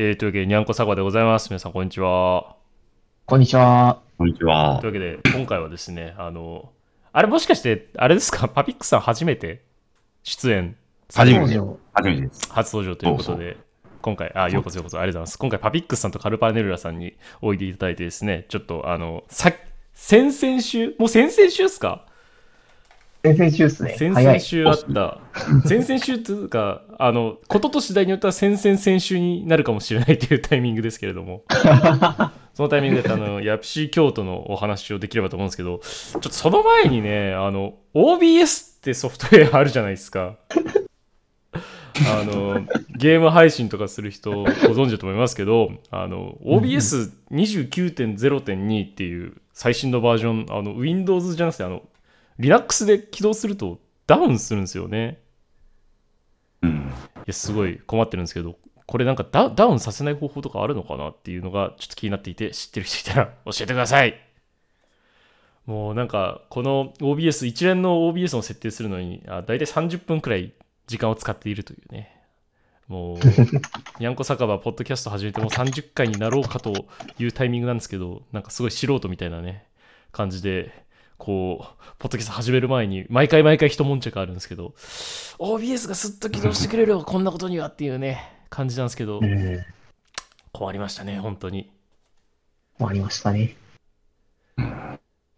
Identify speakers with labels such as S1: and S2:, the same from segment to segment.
S1: えー、というわけで、にゃんこサガでございます。皆さん、こんにちは。
S2: こんにちは。
S3: こんにちは
S1: という。わけで、今回はですね、あの、あれもしかして、あれですか、パピックさん初めて出演、
S3: 初めて
S2: 登場
S3: 初めてです。
S1: 初登場ということで、今回、あ、ようこそようこそ、ありがとうございます。今回、パピックさんとカルパネルラさんにおいでいただいてですね、ちょっと、あの、さ先々週、もう先々週ですか？
S2: 先々週ですね。
S1: 先。々週あった、先々週というか、あの、ことと次第によっては先々先週になるかもしれないというタイミングですけれども、そのタイミングで、あの、ヤプシー京都のお話をできればと思うんですけど、ちょっとその前にね、あの、OBS ってソフトウェアあるじゃないですか。あの、ゲーム配信とかする人ご存知だと思いますけど、あの、OBS29.0.2 っていう最新のバージョン、あの、Windows じゃなくて、あの、Linux で起動するとダウンするんですよね。
S3: うん。
S1: いや、すごい困ってるんですけど、これなんかダダウンさせない方法とかあるのかなっていうのがちょっと気になっていて、知ってる人いたら 教えてください。もうなんか、この OBS、一連の OBS を設定するのに、あ大体30分くらい時間を使っているというね。もう、にゃんこ酒場、ポッドキャスト始めてもう30回になろうかというタイミングなんですけど、なんかすごい素人みたいなね、感じで、こう、ポッドキャスト始める前に、毎回毎回一悶着あるんですけど、OBS がすっと起動してくれるよ、こんなことにはっていうね、感じなんですけど
S2: う、ん。
S1: 困りましたね、本当に。
S2: 終わりましたね。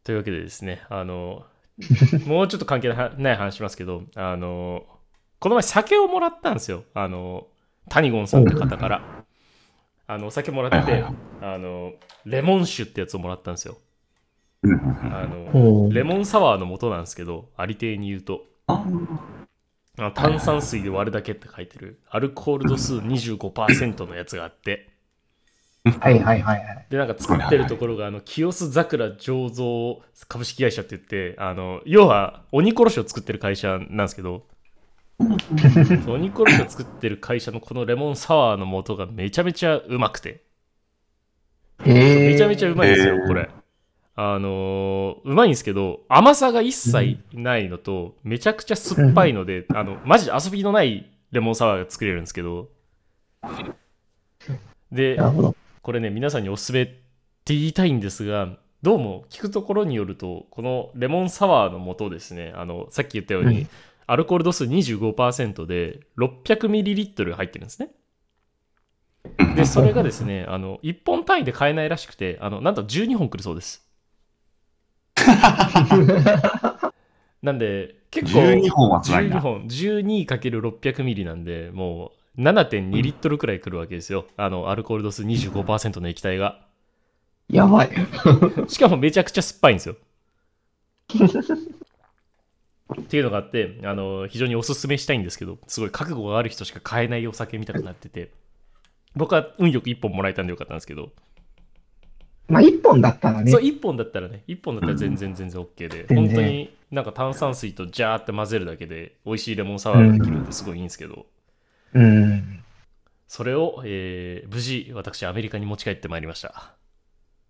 S1: というわけでですね、あの、もうちょっと関係ない話しますけど、あの、この前酒をもらったんですよ。あの、タニゴンさんって方から。あの、お酒もらってあの、レモン酒ってやつをもらったんですよ。
S3: うん
S1: あの、レモンサワーの元なんですけど、ありていに言うと、炭酸水で割るだけって書いてる、アルコール度数25%のやつがあって、
S2: はいはいはいはい。
S1: で、なんか作ってるところが、あの、清須桜醸造株式会社って言って、あの、要は、鬼殺しを作ってる会社なんですけど、鬼殺しを作ってる会社のこのレモンサワーの素がめちゃめちゃうまくて、
S2: えー、
S1: めちゃめちゃうまいんですよ、
S3: えー
S1: これ。あのーうまいんですけど、甘さが一切ないのと、めちゃくちゃ酸っぱいので、あの、マジで遊びのないレモンサワーが作れるんですけど、で。これね、皆さんにおすすめって言いたいんですが、どうも聞くところによると、このレモンサワーの素ですね、あの、さっき言ったように、
S2: うん
S1: アルコール度数25%で 600ml 入ってるんですね。で、それがですね、あの、1本単位で買えないらしくて、あの、なんと12本来るそうです。なんで、結構、
S3: 12本は辛い
S1: 12
S3: な。
S1: 本、12×600 ミリなんで、もう7.2リットルくらい来るわけですよ。あの、アルコール度数25%の液体が。
S2: やばい。
S1: しかもめちゃくちゃ酸っぱいんですよ。っていうのがあって、あの、非常におすすめしたいんですけど、すごい覚悟がある人しか買えないお酒みたくなってて、僕は運よく1本もらえたんでよかったんですけど、
S2: まあ、一本だったらね
S1: そう、。1本だったらね、1本だったら全然全然 OK で、
S2: 全然
S1: 本当になんか炭酸水とジャーって混ぜるだけで美味しいレモンサワーができるんですごいいいんですけど、
S2: うん。
S1: それを、えー無事私アメリカに持ち帰ってまいりました。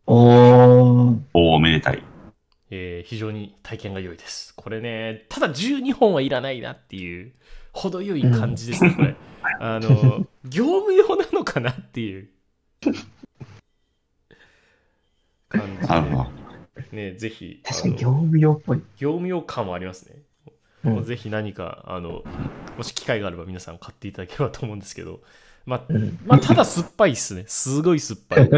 S2: おー。
S3: おおめでたい。
S1: えー非常に体験が良いです。これね、ただ12本はいらないなっていう、程よい感じですね、これ。あの、業務用なのかなっていう 感。じで、ね、ぜひ、
S2: 確かに業務用っぽい。
S1: 業務用感はありますね。
S2: うん
S1: ぜひ何か、あの、もし機会があれば皆さん買っていただければと思うんですけど、まあ、
S2: うん
S1: まあ、ただ酸っぱいっすね。すごい酸っぱい。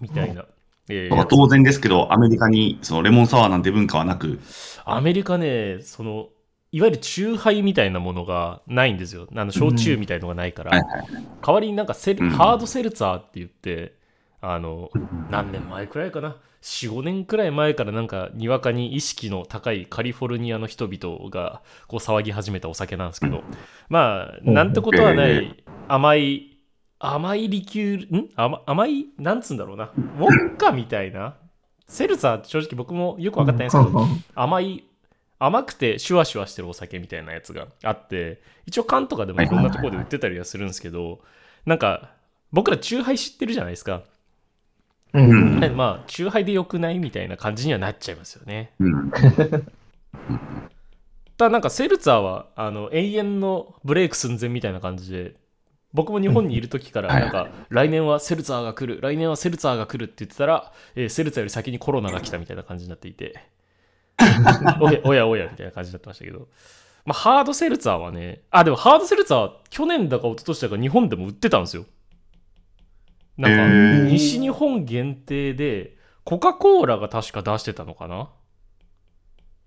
S1: みたいな。えー
S3: まあ当然ですけど、アメリカにそのレモンサワーなんて文化はなく、
S1: アメリカね、その、いわゆるチューハイみたいなものがないんですよ。あの焼酎みたいのがないから。
S3: はいはい
S1: 代わりになんかセル、
S3: うん
S1: ハードセルツァーって言って、あの、何年前くらいかな？4、5年くらい前からなんか、にわかに意識の高いカリフォルニアの人々がこう騒ぎ始めたお酒なんですけど、まあ、
S2: うん
S1: なんてことはな
S3: え
S1: い甘い、甘いリキュール、ん？甘甘い、なんつうんだろうな。ウォッカみたいな。セルツァーって正直僕もよく分かってないんですけど、甘い甘くてシュワシュワしてるお酒みたいなやつがあって一応缶とかでもいろんなところで売ってたりはするんですけどなんか僕らチューハイ知ってるじゃないですか、
S2: うん。
S1: でまあチューハイでよくないみたいな感じにはなっちゃいますよね。
S3: うん。
S1: ただなんかセルツァーはあの永遠のブレイク寸前みたいな感じで僕も日本にいる時から
S3: うん
S1: なんか来年はセルツァーが来る来年はセルツァーが来るって言ってたら、えーセルツァーより先にコロナが来たみたいな感じになっていて おやおやおやみたいな感じになってましたけど、まあ、ハードセルツァーはねあでもハードセルツァーは去年だか一昨年だか日本でも売ってたんですよ。なんか、西日本限定でコカ・コーラが確か出してたのかな？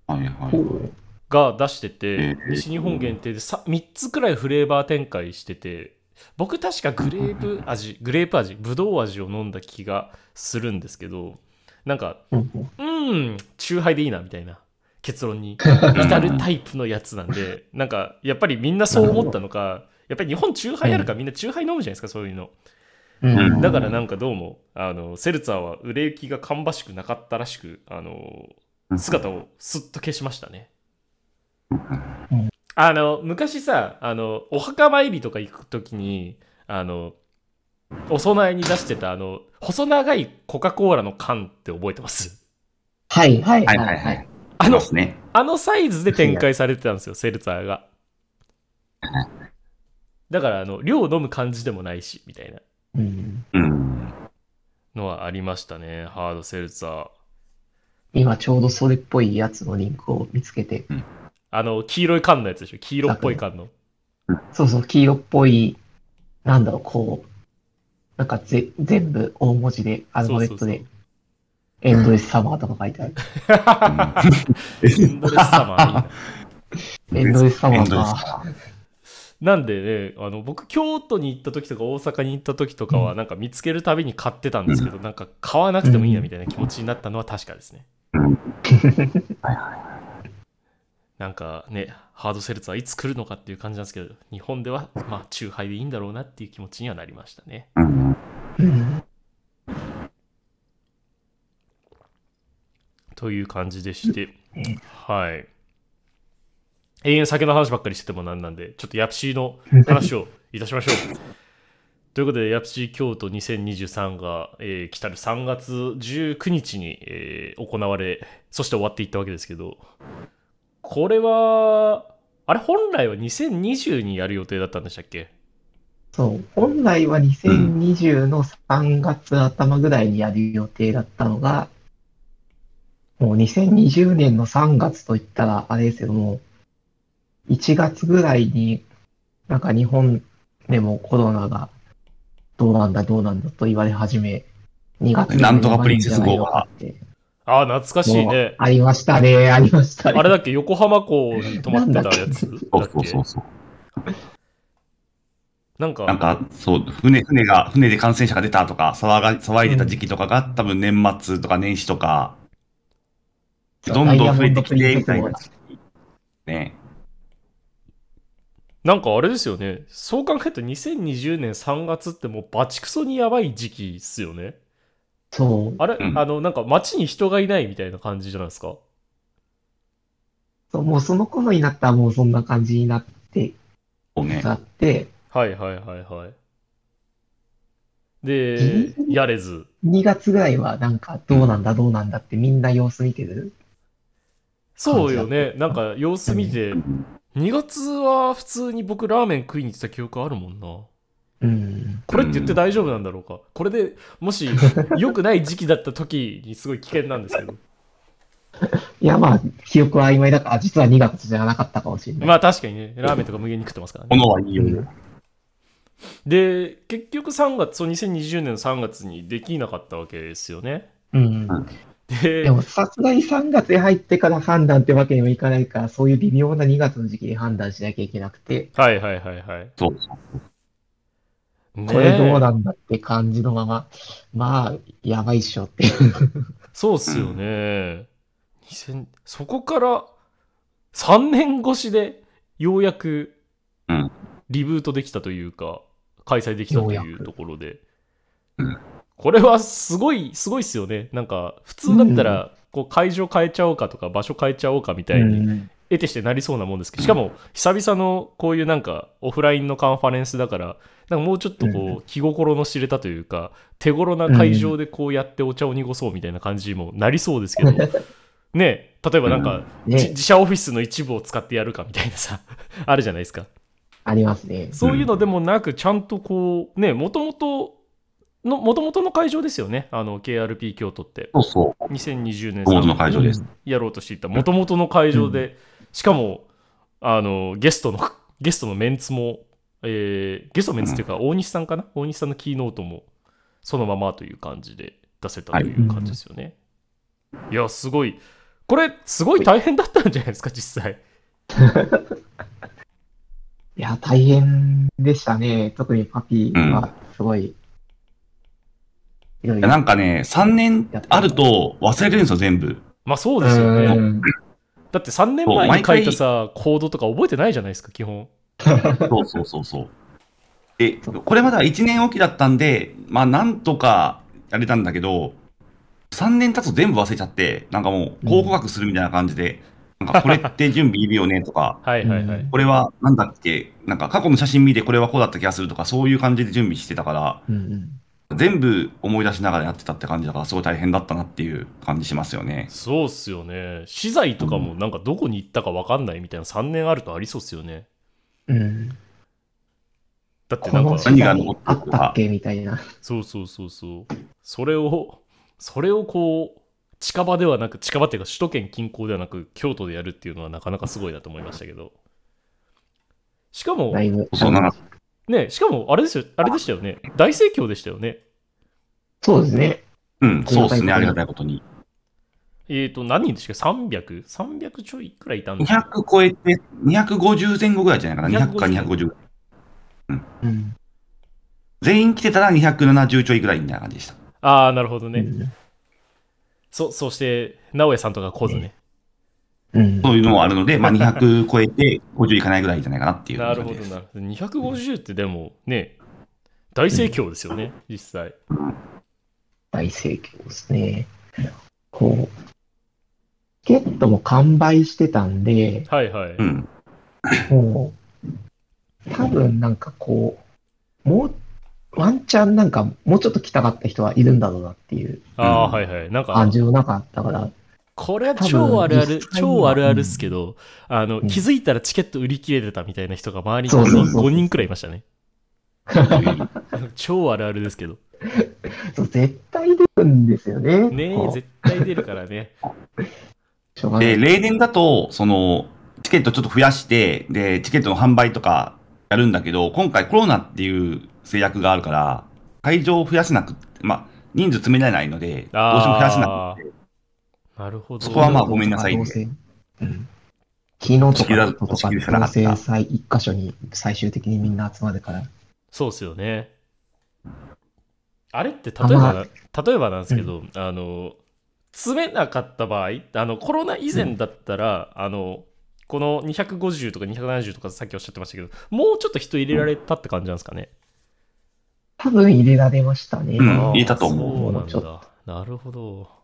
S3: はいはい。
S1: が出してて、
S3: えー。
S1: 西日本限定でさ3つくらいフレーバー展開してて僕確かグレープ味グレープ味ブドウ味を飲んだ気がするんですけどなんか
S2: うん
S1: うんチューハイでいいなみたいな結論に至るタイプのやつなんでなんかやっぱりみんなそう思ったのかやっぱり日本チューハイあるからみんなチューハイ飲むじゃないですかそういうの。だからなんかどうもあの seltzer は売れ行きが芳しくなかったらしくあの姿をスッと消しましたね。あの昔さあのお墓参りとか行く時にあのお供えに出してたあの細長いコカ・コーラの缶って覚えてます？
S2: はいはい。
S3: は
S2: はいいは
S3: はいはい。い。
S1: あの
S3: ね。
S1: あのサイズで展開されてたんですよセルツァーが。だからあの量飲む感じでもないしみたいな。
S2: うん。
S3: うん。
S1: のはありましたねハードセルツァー。
S2: 今ちょうどそれっぽいやつのリンクを見つけて、
S1: あの黄色い缶のやつでしょ？黄色っぽい缶の。
S2: そうそう、黄色っぽい、なんだろう、こう、なんかぜ全部大文字で、アルファベットでエンドレスサマーとか書いてある。
S1: エンドレスサマー。いいな
S2: エンドレスサマー。か。
S1: なんでね、あの僕、京都に行った時とか大阪に行った時とかは、なんか見つけるたびに買ってたんですけど、なんか買わなくてもいいやみたいな気持ちになったのは確かですね。
S3: うん
S1: なんかね、ハードセルツァーいつ来るのかっていう感じなんですけど、日本ではまあ、チューハイでいいんだろうなっていう気持ちにはなりましたね。という感じでして
S2: うん、
S1: はい。永遠酒の話ばっかりしててもなんなんで、ちょっとヤプシーの話をいたしましょう。ということで、ヤプシー京都2023が、えー来たる3月19日に、えー行われ、そして終わっていったわけですけど、これは、あれ、本来は2020にやる予定だったんでしたっけ？
S2: そう、本来は2020の3月頭ぐらいにやる予定だったのが、もう2020年の3月といったら、あれですけども、1月ぐらいに、なんか日本でもコロナがどうなんだどうなんだと言われ始め、2月に
S3: なんとかプリンセス号が。
S2: って
S1: ああ、懐かしいね。
S2: ありましたね、ありましたね。
S1: あれだっけ横浜港に泊まってたやつだ
S3: そう
S1: っけ？
S3: そうそうそう。
S1: なんか、
S3: なんか、そう、船、船が、船で感染者が出たとか、騒が、騒いでた時期とかが、多分年末とか年始とか、どんどん増えてきて、みたいな。ね。
S1: なんかあれですよね。そう考えると2020年3月ってもうバチクソにやばい時期っすよね。
S2: そう。
S1: あれ、
S3: うん
S1: あの、なんか街に人がいないみたいな感じじゃないですか？
S2: そうもうその頃になったらもうそんな感じになって、
S3: そうね。
S2: なって、
S1: はいはいはいはい。で、やれず。
S2: 2月ぐらいはなんかどうなんだどうなんだってみんな様子見てる。
S1: そうよね。なんか様子見て、2月は普通に僕ラーメン食いに行ってた記憶あるもんな。
S2: うん。
S1: これって言って大丈夫なんだろうか？これでもし良くない時期だった時にすごい危険なんですけど。
S2: いやまあ、記憶は曖昧だから、実は2月じゃなかったかもしれない。
S1: まあ確かにね、ラーメンとか無限に食ってますからね。
S3: 物はいいよ。
S2: うん
S1: で、結局3月、そう2020年の3月にできなかったわけですよね。
S2: うん。
S1: で
S2: で、もさすがに3月に入ってから判断ってわけにもいかないから、そういう微妙な2月の時期に判断しなきゃいけなくて、
S1: はいはいはいはい。
S3: そうそう。
S1: ね
S2: これどうなんだって感じのまま、まあ、やばいっしょって。
S1: そうっすよね。2000そこから3年越しでようやく
S3: うん
S1: リブートできたというか、開催できたというところで
S3: うん。
S1: これはすごい、すごいっすよね。なんか、普通だったら、こう会場変えちゃおうかとか、場所変えちゃおうかみたいに、
S2: うん
S1: 得てしてなりそうなもんですけど、しかも久々のこういうなんかオフラインのカンファレンスだから、なんかもうちょっとこう気心の知れたというか、手頃な会場でこうやってお茶を濁そうみたいな感じにもなりそうですけど、ね、例えばなんか、自社オフィスの一部を使ってやるかみたいなさ、あるじゃないですか。
S2: ありますね。
S1: そういうのでもなく、ちゃんとこう、ね、もともとの、もともとの会場ですよね、あの、KRP 京都って。
S3: そうそう。
S1: 2020年
S3: ゴールドの会場です。
S1: やろうとしていた、もともとの会場で、しかも、あの、ゲストの、ゲストのメンツも、えーゲストのメンツっていうか、大西さんかな？大西さんのキーノートも、そのままという感じで出せたという感じですよね。いや、すごい。これ、すごい大変だったんじゃないですか、実際。
S2: いや、大変でしたね。特にパピーはすごい、いろいろ。
S3: いやなんかね、3年あると忘れるんですよ、全部。
S1: まあそうですよ
S2: う
S1: ね。
S2: ん
S1: だって3年前に書いたさ、コードとか覚えてないじゃないですか、基本。
S3: そうそうそうそう。え、これまだ1年おきだったんで、まあなんとかやれたんだけど、3年経つと全部忘れちゃって、なんかもう考古学するみたいな感じで、なんかこれって準備いるよねとか、
S1: はいはいはい。
S2: うん
S3: これはなんだっけ、なんか過去の写真見てこれはこうだった気がするとか、そういう感じで準備してたから、
S2: うんうん
S3: 全部思い出しながらやってたって感じだから、すごい大変だったなっていう感じしますよね。
S1: そうっすよね。資材とかもなんかどこに行ったか分かんないみたいな3年あるとありそうっすよね。
S2: うん。
S1: だってなんか、
S3: 何が
S2: 材
S3: 残っ
S2: たっけみたいな。
S1: そうそうそうそう。それを、それをこう、近場ではなく、近場っていうか首都圏近郊ではなく、京都でやるっていうのはなかなかすごいなと思いましたけど。しかも。
S3: そうな
S1: ね、しかもあれですよ、あれでしたよね。大盛況でしたよね。
S2: そうですね。
S3: うん、そうですね、ありがたいことに。
S1: えっ、と、何人でしたっけ ?300?300 ちょいくらいいたんです
S3: 200超えて、250前後ぐらいじゃないかな、200か
S1: 250
S3: 250。
S2: うん。
S3: 全員来てたら270ちょいぐらいみたいな感じでした。
S1: ああ、なるほどね。
S2: うん
S1: そ、そして、直江さんとか来ずね。
S2: うん。
S3: そういうのもあるので、まあ200超えて50いかないぐらいじゃないかなっていう
S1: なるほど。なるほど。250ってでもね、大盛況ですよね、実際。
S2: 大盛況ですね。こう、チケットも完売してたんで、
S1: はいはい。
S3: うん。
S2: もう、多分なんかこう、もう、ワンチャンなんかもうちょっと来たかった人はいるんだろうなっていう
S1: ああ、
S3: うん
S1: はいはい。なんか
S2: 感、じもなかったから、
S1: これは超あるある超あるあるっすけど、あの、
S2: うん
S1: 気づいたらチケット売り切れてたみたいな人が周りに5人
S2: そうそうそう
S1: ,5 人くらいいましたね。超あるあるですけど。
S2: そう絶対出るんですよね。
S1: ねえ、絶対出るからね。
S3: で。例年だと、その、チケットちょっと増やして、で、チケットの販売とかやるんだけど、今回コロナっていう制約があるから、会場を増やせなくって、まあ、人数詰められないので、どうしても増やせなくて、
S1: なるほど。
S3: そこはまあごめんなさい。
S2: 昨日とかとか
S3: 仕切りしかなかった
S2: 強制最一箇所に最終的にみんな集まるから。
S1: そうっすよね。あれって例えばな、例えばなんですけど、あの、詰めなかった場合、あの、コロナ以前だったら、あの、この250とか270とかさっきおっしゃってましたけど、もうちょっと人入れられたって感じなんですかね？
S2: 多分入れられましたね。
S3: うん入れたと思う
S1: そうなんだ。なるほど。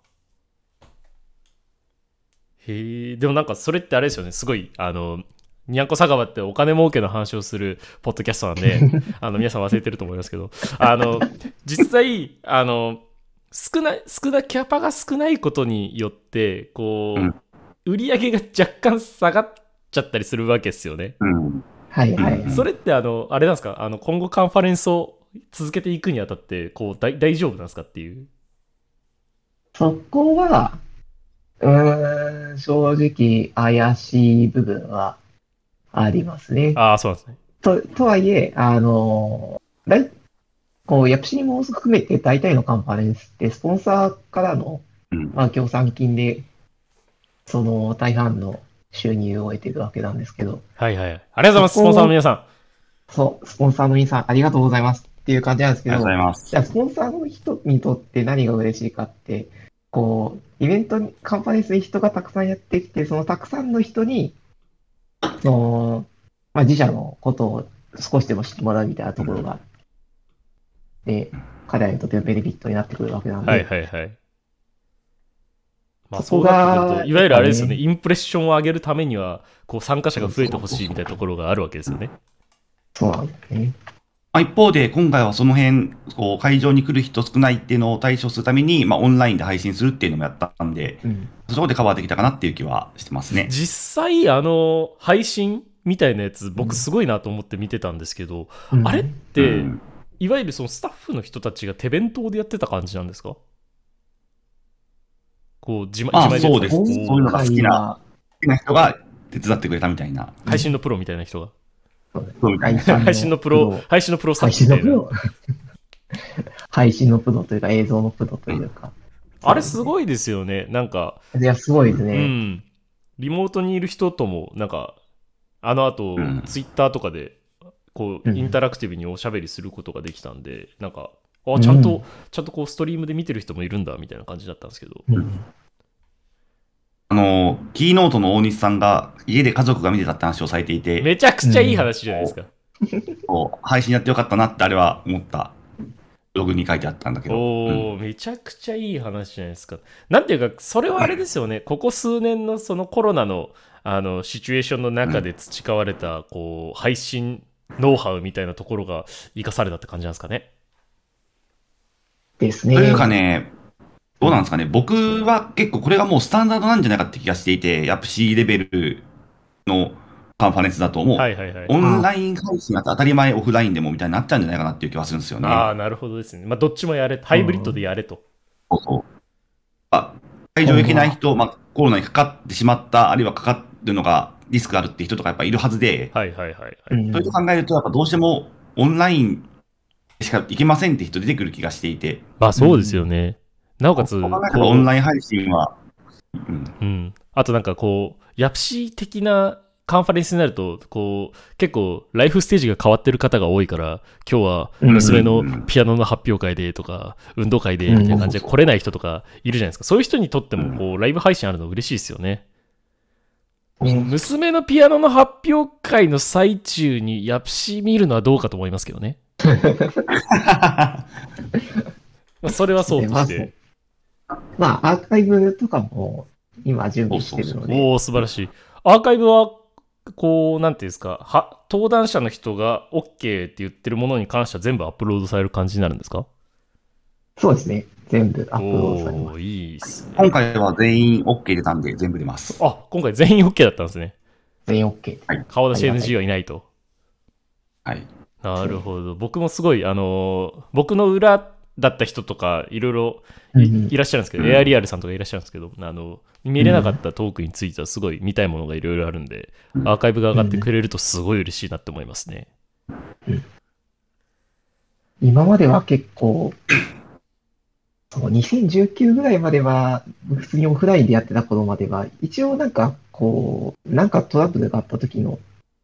S1: へえ、でもなんかそれってあれですよね、すごい、あの、にゃんこ酒場ってお金儲けの話をするポッドキャストなんで、あの、皆さん忘れてると思いますけど、あの、実際、あの、少ない、少な、キャパが少ないことによって、こう、
S3: うん
S1: 売り上げが若干下がっちゃったりするわけですよね。
S3: うん。
S2: はいはい。
S3: うん
S1: それってあの、あれなんですか？あの、今後カンファレンスを続けていくにあたって、こう、大大丈夫なんですかっていう。
S2: そこは、うーん、正直怪しい部分はありますね。
S1: ああ、そうですね。
S2: と、とはいえ、あの、だい、こう、ヤプシにも含めて大体のカンファレンスって、スポンサーからの、
S3: うん
S2: まあ、協賛金で、その、大半の収入を得てるわけなんですけど、
S1: はいはい。ありがとうございます、スポンサーの皆さん。
S2: そう、スポンサーの皆さん、ありがとうございますっていう感じなんですけど
S3: ありがとうご、ざいます。
S2: じゃあ、スポンサーの人にとって何が嬉しいかって、こう、イベントに、カンファレンスに人がたくさんやってきて、そのたくさんの人に、その、まあ、自社のことを少しでも知ってもらうみたいなところが、で、彼らにとってのベネフィットになってくるわけなんで、
S1: はいはいはい。まあ、
S2: そ
S1: そうなってくると、いわゆるあれですよね、インプレッションを上げるためには、こう、参加者が増えてほしいみたいなところがあるわけですよね。
S2: そうなんですね。
S3: まあ、一方で、今回はその辺、こう、会場に来る人少ないっていうのを対処するために、まあ、オンラインで配信するっていうのもやったんで、
S2: うん。
S3: そこでカバーできたかなっていう気はしてますね。
S1: 実際、あの、配信みたいなやつ、僕すごいなと思って見てたんですけど、
S2: うん
S1: あれって、
S3: うん
S1: いわゆるそのスタッフの人たちが手弁当でやってた感じなんですか？こう、自前
S3: まあ
S1: 自前やってた
S3: そうですそういうのが好きな好きな人が手伝ってくれたみたいな。
S1: 配信のプロみたいな人が。
S3: そうみたいな。
S1: 配信のプロ、配信のプロ
S2: 配
S1: フみたいな。
S2: 信のプロ。配信のプロというか映像のプロというか。
S1: あれすごいですよね。なんか、
S2: いや、すごいです
S1: う
S2: ね。
S1: ん。リモートにいる人とも、なんか、あの後、
S3: うん
S1: ツイッターとかで、こう、
S2: うん
S1: インタラクティブにおしゃべりすることができたんで、なんか、あ、ちゃんと、
S2: うん
S1: ちゃんとこう、ストリームで見てる人もいるんだ、みたいな感じだったんですけど。
S2: うん
S3: あの、キーノートの大西さんが家で家族が見てたって話をされていて、
S1: めちゃくちゃいい話じゃないですか。
S3: こう配信やってよかったなってあれは思った。ブログに書いてあったんだけど。
S1: おー、めちゃくちゃいい話じゃないですか。なんていうか、それはあれですよね、ここ数年のそのコロナのあのシチュエーションの中で培われた、こう、配信ノウハウみたいなところが生かされたって感じなんですかね。
S2: ですね。
S3: というかね、どうなんですかね、僕は結構これがもうスタンダードなんじゃないかって気がしていて、やっぱ C レベルのカンファレンスだと、もう、
S1: はいはいはい。
S3: オンライン配信が当たり前、オフラインでもみたいになっちゃうんじゃないかなっていう気はするんですよね。
S1: ああ、なるほどですね。まあ、どっちもやれ、ハイブリッドでやれと。
S3: そうそうあ会場行けない人、まあ、コロナにかかってしまった、あるいはかかるのがリスクがあるって人とかやっぱいるはずで、
S1: はいはいはいはい。
S2: うん
S3: そういうと考えると、やっぱどうしてもオンラインしか行けませんって人出てくる気がしていて、
S1: まあそうですよね。なおかつ、
S3: オンライン配信は、うん、
S1: うん。あとなんかこう、ヤプシー的なカンファレンスになると、こう、結構ライフステージが変わってる方が多いから、今日は娘のピアノの発表会でとか、運動会でみたいな感じで来れない人とかいるじゃないですか。そういう人にとっても、こう、ライブ配信あるの嬉しいですよね。
S2: ね
S1: 娘のピアノの発表会の最中にヤプシー見るのはどうかと思いますけどね。まあ、それはそうとして。
S2: まあ、アーカイブとかも今準備してるので、
S1: おお素晴らしい。アーカイブは、こう、なんていうんですか、は登壇者の人が OK って言ってるものに関しては全部アップロードされる感じになるんですか？
S2: そうですね。全部アップロードされ
S1: お
S2: ます。
S1: おいいっすね。
S3: 今回は全員 OK 出たんで全部出ます。
S1: あ、今回全員 OK だったんですね。
S2: 全員 OK。
S1: 顔出し NG はいないと。
S3: はい。
S1: なるほど。僕もすごい、あのー僕の裏だった人とか、いろいろいらっしゃるんですけど、
S3: うん。
S1: エアリアルさんとかいらっしゃるんですけど、あの、見れなかったトークについてはすごい見たいものがいろいろあるんで、アーカイブが上がってくれるとすごい嬉しいなって思いますね。
S2: 今までは結構、そう、2019ぐらいまでは、普通にオフラインでやってた頃までは、一応なんか、こう、なんかトラブルがあった時の、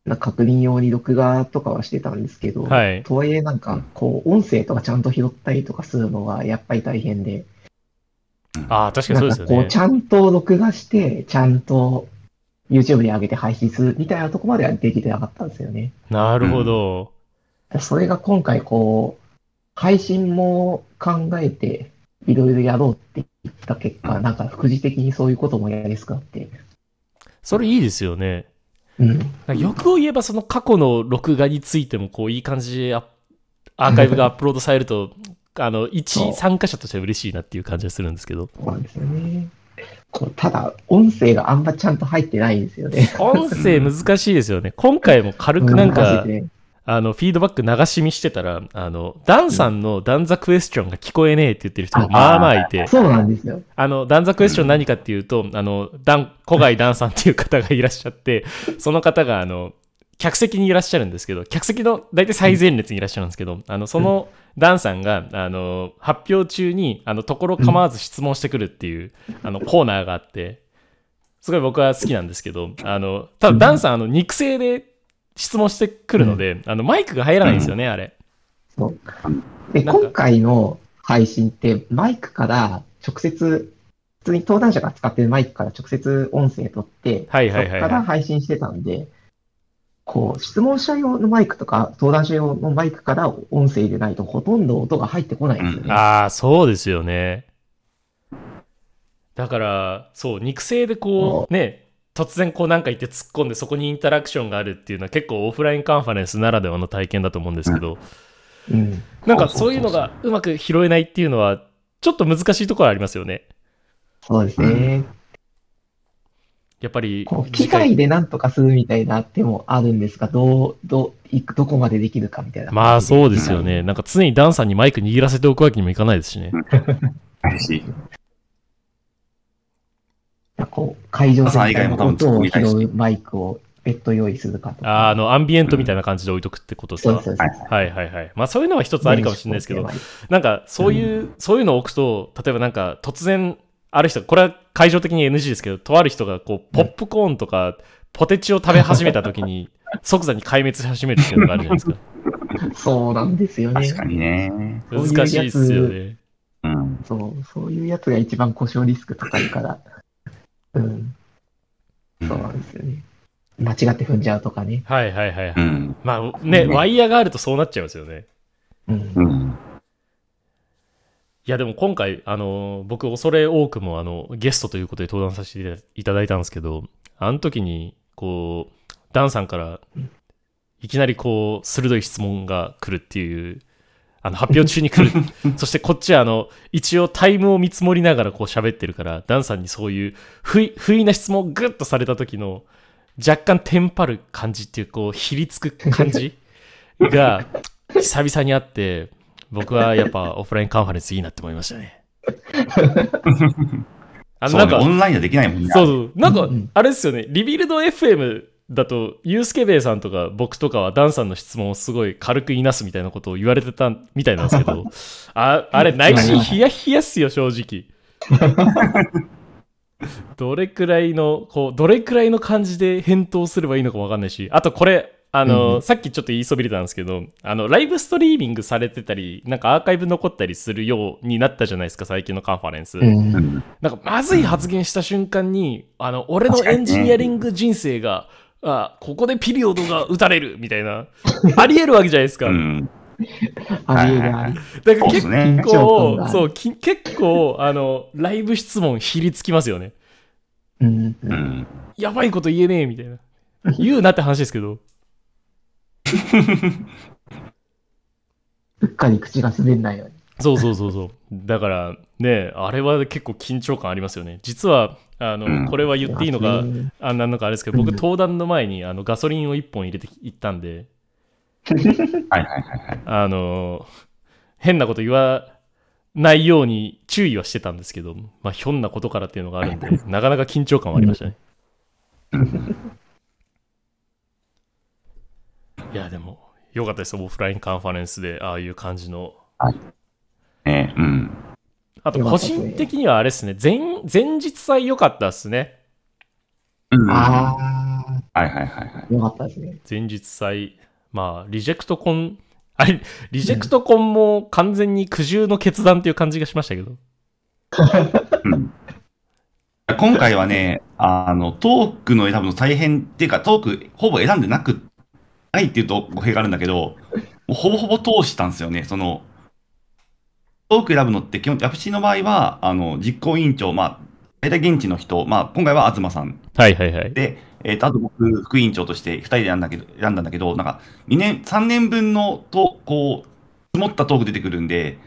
S2: なんか確認用に録画とかはしてたんですけど、
S1: はい。
S2: とはいえなんか、こう、音声とかちゃんと拾ったりとかするのがやっぱり大変で、
S1: ああ、確かにそうですよね
S2: なんかこう、。ちゃんと録画して、ちゃんと YouTube に上げて配信するみたいなとこまではできてなかったんですよね。
S1: なるほど。
S2: それが今回こう、配信も考えて、いろいろやろうって言った結果、なんか副次的にそういうこともやりやすくなって、
S1: それいいですよね。
S2: うん。
S1: 欲を言えば、その過去の録画についても、こう、いい感じでアーカイブがアップロードされると、あの、一参加者としては嬉しいなっていう感じがするんですけど。
S2: そうなんですよね。こうただ、音声があんまちゃんと入ってないんですよね。
S1: 音声難しいですよね。今回も軽くなんか
S2: ね
S1: あの、フィードバック流し見してたら、あの、ダンさんのダンザクエスチョンが聞こえねえって言ってる人がまあまあいて、
S2: そうなんですよ。
S1: あの、ダンザクエスチョン何かっていうと、あの、ダン、古外ダンさんっていう方がいらっしゃって、その方が、あの、客席にいらっしゃるんですけど、客席の大体最前列にいらっしゃるんですけど、あの、そのダンさんが、あの、発表中に、あの、ところ構わず質問してくるっていう、あの、コーナーがあって、すごい僕は好きなんですけど、あの、ただダンさん、あの、肉声で質問してくるので、あの、マイクが入らないんですよね、あれ。
S2: そう。で、今回の配信って、マイクから直接、普通に登壇者が使ってるマイクから直接音声取って、
S1: はいはいはいはい。
S2: そこから配信してたんで、こう、質問者用のマイクとか、登壇者用のマイクから音声でないと、ほとんど音が入ってこないんですよね。
S1: ああ、そうですよね。だから、そう、肉声でこう、ね、突然こうなんか言って突っ込んでそこにインタラクションがあるっていうのは結構オフラインカンファレンスならではの体験だと思うんですけど、
S2: うん。
S1: なんかそういうのがうまく拾えないっていうのは、ちょっと難しいところありますよね。
S2: そうですね。
S1: やっぱり
S2: 機械でなんとかするみたいな手もあるんですが、どう、どう、いく、どこまでできるかみたいな。
S1: まあそうですよね。なんか常にダンさんにマイク握らせておくわけにもいかないですしね。
S3: ないし。
S2: こう、会場
S3: さん以外も多分
S2: 音を拾うマイクを別途用意するかとか。
S1: あの、アンビエントみたいな感じで置いとくってことですか、
S2: そうです、そうです。
S3: はい
S1: はいはいはい。まあそういうのは一つありかもしれないですけど、なんかそういう、そういうのを置くと、例えばなんか突然、ある人、これは会場的に NG ですけど、とある人がこう、ポップコーンとか、ポテチを食べ始めた時に、即座に壊滅し始めるっていうのがあるじゃないですか。
S2: そうなんですよね。
S3: 確かにね。
S1: 難しいっすよね。
S3: うん。
S2: そう、そういうやつが一番故障リスク高いから。うん、そうなんですよね。間違って踏んじゃうとかね。
S1: はいはいはいはい。
S3: うん。
S1: まあね、ワイヤーがあるとそうなっちゃいますよね。
S2: うん。
S3: うん。
S1: いやでも今回、あの、僕、恐れ多くも、あの、ゲストということで登壇させていただいたんですけど、あの時に、こう、ダンさんから、いきなりこう、鋭い質問が来るっていう、あの、発表中に来る。そしてこっちは、あの、一応タイムを見積もりながらこう喋ってるから、ダンさんにそういう不意、不意な質問をグッとされた時の、若干テンパる感じっていう、こう、ひりつく感じ が、久々にあって、僕はやっぱオフラインカンファレンスいいなって思いましたね。あのなんか、
S3: オンラインじゃできないもんね。
S1: そうそう、なんかあれですよね、リビルド FM だと、ユースケベイさんとか僕とかはダンさんの質問をすごい軽くいなすみたいなことを言われてたみたいなんですけど、ああれ、内心ヒヤヒヤっすよ、正直。どれくらいの、こう、どれくらいの感じで返答すればいいのかわかんないし、あとこれ、あの、
S2: うん
S1: さっきちょっと言いそびれたんですけど、あの、ライブストリーミングされてたり、なんかアーカイブ残ったりするようになったじゃないですか、最近のカンファレンス。
S2: うん
S3: うん。
S1: なんか、まずい発言した瞬間に、あの、俺のエンジニアリング人生が、あ、ここでピリオドが打たれるみたいな、あり得るわけじゃないですか。
S3: うん。
S2: ありえるあり
S1: だから結構、そう、き結構、あの、ライブ質問ひりつきますよね。
S2: うん。
S3: う。ん。
S1: やばいこと言えねえ、みたいな。言うなって話ですけど。
S2: うっかり口が滑んないように。
S1: そうそうそうそう。だから、ね、あれは結構緊張感ありますよね。実は、あの、
S3: うん
S1: これは言っていいのか、
S2: うん
S1: あなんのかあれですけど、僕、
S2: うん
S1: 登壇の前にあのガソリンを1本入れて行ったんで、
S3: はいはいはいはい。
S1: あの、変なこと言わないように注意はしてたんですけど、まあ、ひょんなことからっていうのがあるんで、なかなか緊張感はありましたね。いや、でも、よかったですオフラインカンファレンスで、ああいう感じの。
S3: ねうん。
S1: あと、個人的にはあれですね、前前日祭良かったですね。
S3: うん。は
S2: あ
S3: いはいはいはい。
S2: あ、よかったですね。
S1: 前日祭。まあ、リジェクトコン、あれ、リジェクトコンも完全に苦渋の決断っていう感じがしましたけど。
S3: うん。今回はね、あの、トークの選ぶの大変っていうか、トークほぼ選んでなく、ないっていうと語弊があるんだけど、もうほぼほぼ通したんですよね。その、トーク選ぶのって基本、ヤプシの場合は、あの、実行委員長、まあ、大体現地の人、まあ、今回は東さん
S1: はいはいはい。
S3: で、えっ、と、あと僕、副委員長として2人で選んだけど、選んだんだけど、なんか、2年、3年分のと、こう、積もったトーク出てくるんで、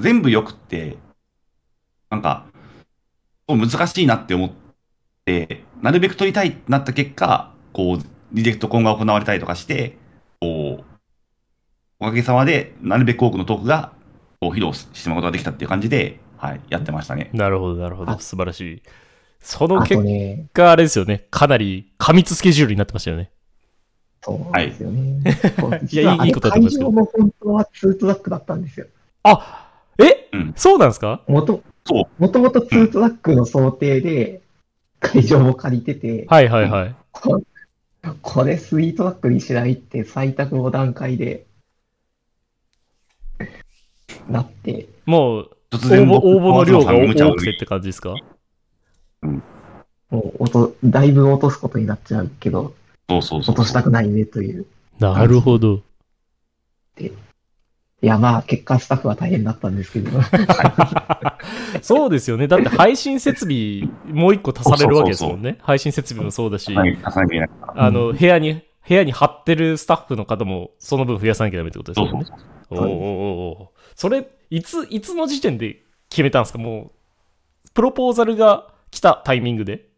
S3: 全部よくって、なんか、難しいなって思って、なるべく取りたいってなった結果、こう、リジェクトコンが行われたりとかして、こう、おかげさまで、なるべく多くのトークが、こう、披露してもらうことができたっていう感じで、はい、やってましたね。
S1: なるほど、なるほど。素晴らしい。その結、果、あれですよね。かなり過密スケジュールになってましたよね。
S2: そうなんですよね。そう
S1: いや
S2: い
S1: いことだと思いますけど
S2: 会場の本当はツートラックだったんですよ。
S1: あえ、
S3: うん
S1: そうなんですか
S2: もと。もともとツートラックの想定で会場も借りてて、
S1: はいはいはい。
S2: これスイートラックにしないって採択の段階でなって、
S1: もう、
S3: 突
S1: 応募応募の量が多くてって感じですか？
S2: もう落とだいぶ落とすことになっちゃうけど、
S3: そうそうそう。
S2: 落としたくないねという。
S1: なるほど。
S2: いや、まあ、結果スタッフは大変だったんですけど、
S1: そうですよね。だって配信設備もう一個足されるわけですもんね。配信設備もそうだし、あの、部屋に、部屋に貼ってるスタッフの方もその分増やさなきゃダメってことです
S3: そう
S1: よね。
S3: そう
S1: おーおーおーおーそれ、いつ、いつの時点で決めたんですか？もう、プロポーザルが来たタイミングで。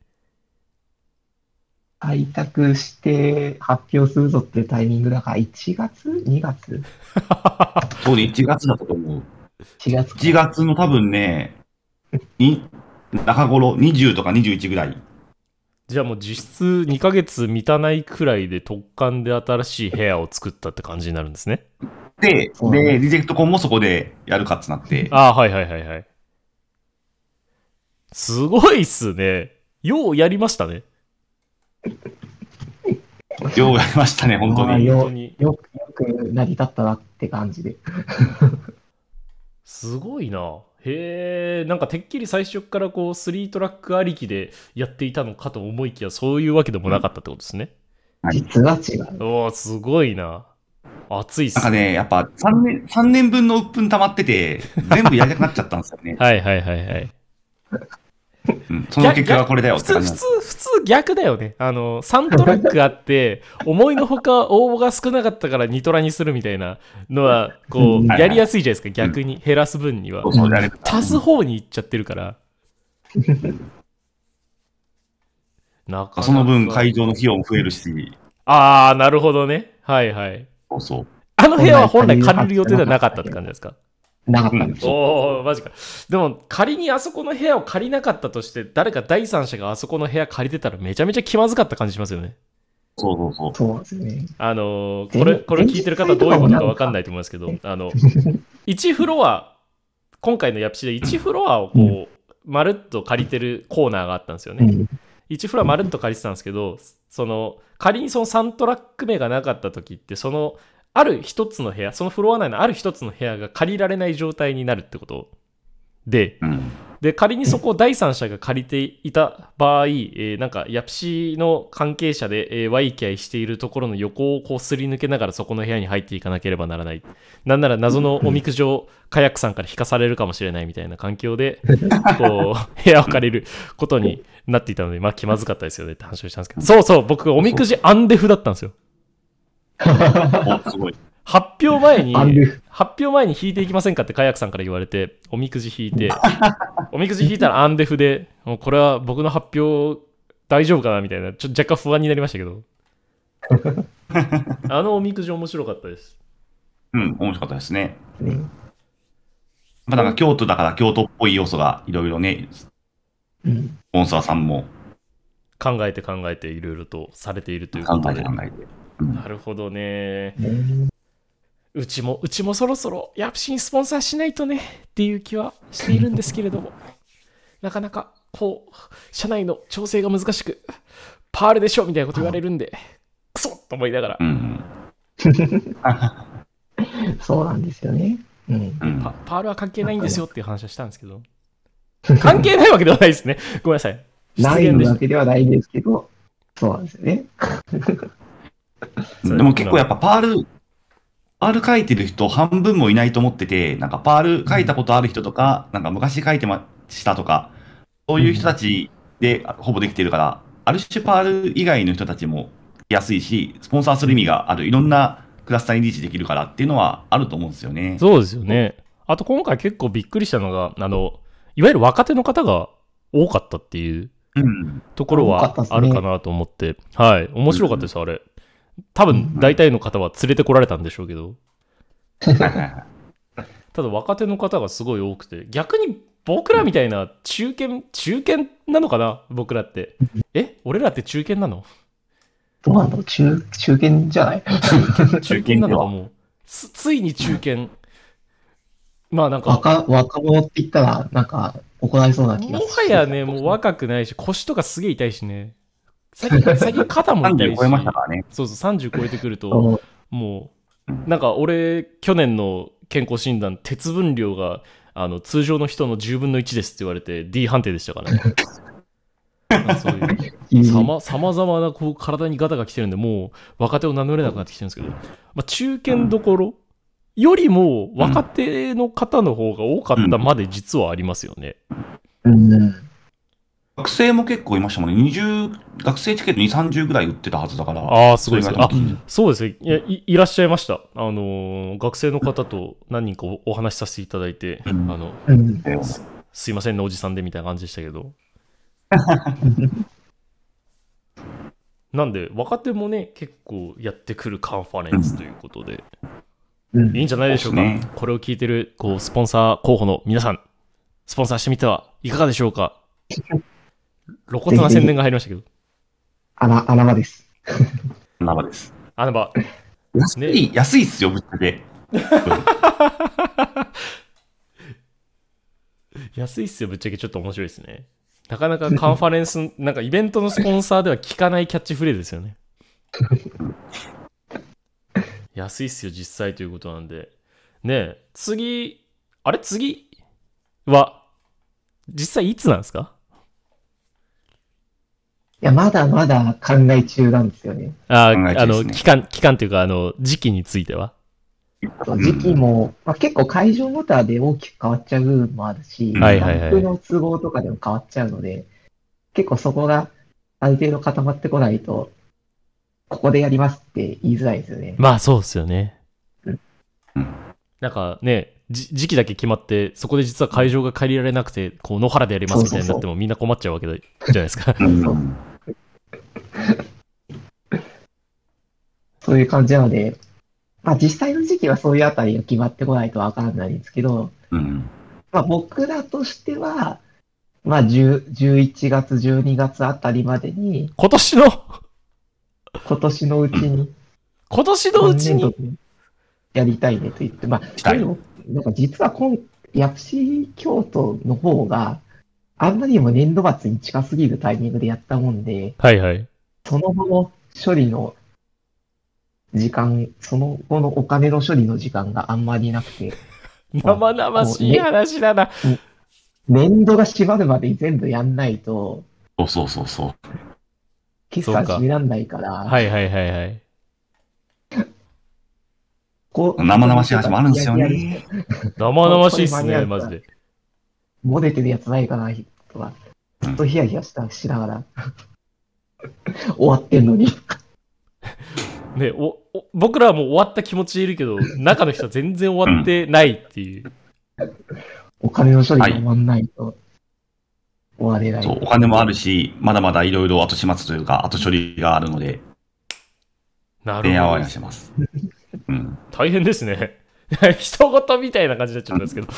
S2: 開拓して発表するぞっていうタイミングだから、1月 ?2 月
S3: そうで1月だったと思う。
S2: ?4 月
S3: 1月の多分ね、に中頃、20とか21ぐらい。
S1: じゃあもう実質2ヶ月満たないくらいで特艦で新しい部屋を作ったって感じになるんですね。
S3: で、で、リジェクトコンもそこでやるかってなって、
S1: ああ、はいはいはいはい。すごいっすね。ようやりましたね。
S3: ようやりましたね、本当に。
S2: よ
S1: 本当に。
S2: よく、よく成り立ったなって感じで。
S1: すごいな。へえ、なんかてっきり最初からこう3トラックありきでやっていたのかと思いきや、そういうわけでもなかったってことですね。
S3: はい
S2: 実は違う。
S1: おお、すごいな。熱いっす
S3: なんかね、やっぱ3年、三年分の鬱憤溜まってて、全部やりたくなっちゃったんですよね。
S1: はいはいはいはい。
S3: うん、その結果がこれだよっ
S1: 普通、普通、普通逆だよね。あの、3トラックあって、思いのほか応募が少なかったから2トラにするみたいなのは、こう、
S2: うん
S1: やりやすいじゃないですか、逆に減らす分には
S3: そう。そうやれるから
S1: 足す方に行っちゃってるから。なか
S3: その分会場の費用も増えるし、
S1: ああ、なるほどね。はいはい。
S3: そうそう。
S1: あの部屋は本来借りる予定ではなかったって感じですか？
S2: なかったんですよ。
S1: おおマジか。でも、仮にあそこの部屋を借りなかったとして、誰か第三者があそこの部屋借りてたらめちゃめちゃ気まずかった感じしますよね。
S3: そうそうそう。
S2: そうですね。
S1: あのこれ、これ聞いてる方どういうことかわかんないと思いますけど、あの、1フロア、今回のヤプシで1フロアをこう、まるっと借りてるコーナーがあったんですよね。
S2: うん。
S1: 1フロアまるっと借りてたんですけど、その、仮にその3トラック目がなかった時って、その、ある一つの部屋、そのフロア内のある一つの部屋が借りられない状態になるってこと？で、
S3: うん。
S1: で、仮にそこを第三者が借りていた場合、えーなんか、ヤプシの関係者で、えーワイキャイしているところの横をこうすり抜けながらそこの部屋に入っていかなければならない。なんなら謎のおみくじをカヤックさんから引かされるかもしれないみたいな環境で、こう、部屋を借りることになっていたので、まあ気まずかったですよねって話をしたんですけど、そうそう、僕、おみくじアンデフだったんですよ。
S3: お、すごい。
S1: 発表前に、発表前に引いていきませんかってカヤックさんから言われて、おみくじ引いて、おみくじ引いたらアンデフで、もうこれは僕の発表大丈夫かなみたいな、ちょっと若干不安になりましたけど。あのおみくじ面白かったです。
S3: うん、面白かったですね。
S2: ね
S3: まあ、なんか京都だから京都っぽい要素がいろいろね、
S2: うん。
S3: スポンサーさんも
S1: 考えて考えていろいろとされているという
S3: 考
S1: ことで。
S3: えて考えて。うん
S1: なるほどね。
S2: ね
S1: うちも、うちもそろそろヤプシにスポンサーしないとねっていう気はしているんですけれども、なかなかこう、社内の調整が難しく、パールでしょみたいなこと言われるんで、クソッと思いながら
S3: う、ん。
S2: そうなんですよね。うん。
S3: うん
S1: パパールは関係ないんですよっていう話はしたんですけど、関係ないわけではないですね。ごめんなさい。失
S2: ないわけではないんですけど、そうなんですよね。
S3: でも結構やっぱ Perl、Perl書いてる人半分もいないと思ってて、なんか Perl書いたことある人とか、なんか昔書いてましたとか、そういう人たちでほぼできてるから、ある種パール以外の人たちも来やすいし、スポンサーする意味がある、いろんなクラスターにリーチできるからっていうのはあると思うんですよね。
S1: そうですよね。あと今回結構びっくりしたのが、あの、いわゆる若手の方が多かったっていう
S3: うん。
S1: ところはあるかなと思って、はい、面白かったです、あれ。多分、大体の方は連れてこられたんでしょうけど、ただ若手の方がすごい多くて、逆に僕らみたいな中堅、中堅なのかな？僕らって。え？俺らって中堅なの？
S2: どうなんだろう中、中堅じゃない？
S1: 中堅なのかも。う。つついに中堅。まあなんか、
S2: 若、若者って言ったら、なんか、怒られそうな気が
S1: もはやね、もう若くないし、腰とかすげえ痛いしね。最近、最近肩も痛い
S3: 30
S1: し。
S3: 超えましたからね。
S1: そうそう、30超えてくると、もう、なんか俺、去年の健康診断、鉄分量があの通常の人の10分の1ですって言われて D 判定でしたからね。そういうさまさまざまなこう体にガタが来てるんで、もう若手を名乗れなくなってきてるんですけど、まあ、中堅どころよりも若手の方の方が多かったまで実はありますよね。
S2: うん。
S3: 学生も結構いましたもんね。20、学生チケット2、30ぐらい売ってたはずだから。
S1: ああ、すごいですね。あ
S3: そ
S1: うですねいやい。いらっしゃいました。あのー学生の方と何人かおお話しさせていただいて、
S3: うん
S1: あの、
S2: うん。
S1: すすいませんね、おじさんでみたいな感じでしたけど。なんで、若手もね、結構やってくるカンファレンスということで、
S2: うん
S1: いいんじゃないでしょうか。
S3: ね
S1: これを聞いてる、こう、スポンサー候補の皆さん、スポンサーしてみてはいかがでしょうか？露骨な宣伝が入りましたけど。
S2: 穴、穴場です。
S3: 生です。
S1: あのば、
S3: 安い、安いっすよ、ぶっちゃけ。
S1: 安いっすよ、ぶっちゃけちょっと面白いですね。なかなかカンファレンス、なんかイベントのスポンサーでは聞かないキャッチフレーズですよね。安いっすよ、実際ということなんで。ねえ、次、あれ？次？は、実際いつなんですか？
S2: いや、まだまだ考え中なんですよね。
S1: あ、
S3: 考え中
S1: あの、期間、期間というか、あの、時期については。
S2: 時期も、まあ、結構会場ごとで大きく変わっちゃう部分もあるし、
S1: はいはいはい
S2: ランプの都合とかでも変わっちゃうので、結構そこがある程度固まってこないと、ここでやりますって言いづらいですよね。
S1: まあ、そうですよね
S2: うん
S3: うん。
S1: なんかね、じ時期だけ決まって、そこで実は会場が借りられなくて、こう、野原でやりますみたいになってもみんな困っちゃうわけじゃないですか。
S3: うん。
S2: そういう感じなので、まあ実際の時期はそういうあたりが決まってこないとわからないんですけど、
S3: うん。
S2: まあ僕らとしては、まあ10 11月、12月あたりまでに、
S1: 今年の、
S2: 今年のうちに、
S1: 今年のうちに、
S2: やりたいねと言って、まあ、でもなんか実は今、薬師京都の方が、あんまりにも年度末に近すぎるタイミングでやったもんで、
S1: はいはい。
S2: その後の処理の時間、その後のお金の処理の時間があんまりなくて、
S1: 生々しい話だな。
S2: 年度が閉まるまでに全部やんないと、
S3: そうそうそうそう。
S2: 決算
S1: そうか
S2: 閉めらんないから、
S1: はいはいはいはい。
S2: こう
S3: 生々しい話もあるんですよね。
S1: 生々しいっすね、マジで。
S2: 漏れてるやつないかな、とか、ずっとヒヤヒヤしたしながら、終わってんのに。
S1: ね、おお僕らはもう終わった気持ちでいるけど、中の人は全然終わってないっていう。
S2: お金の処理が終わんないと、終われない。
S3: そう、お金もあるし、まだまだいろいろ後始末というか、後処理があるので、
S1: なるほど
S3: 電話はや。してます。うん。
S1: 大変ですね。人事みたいな感じになっちゃったんですけど。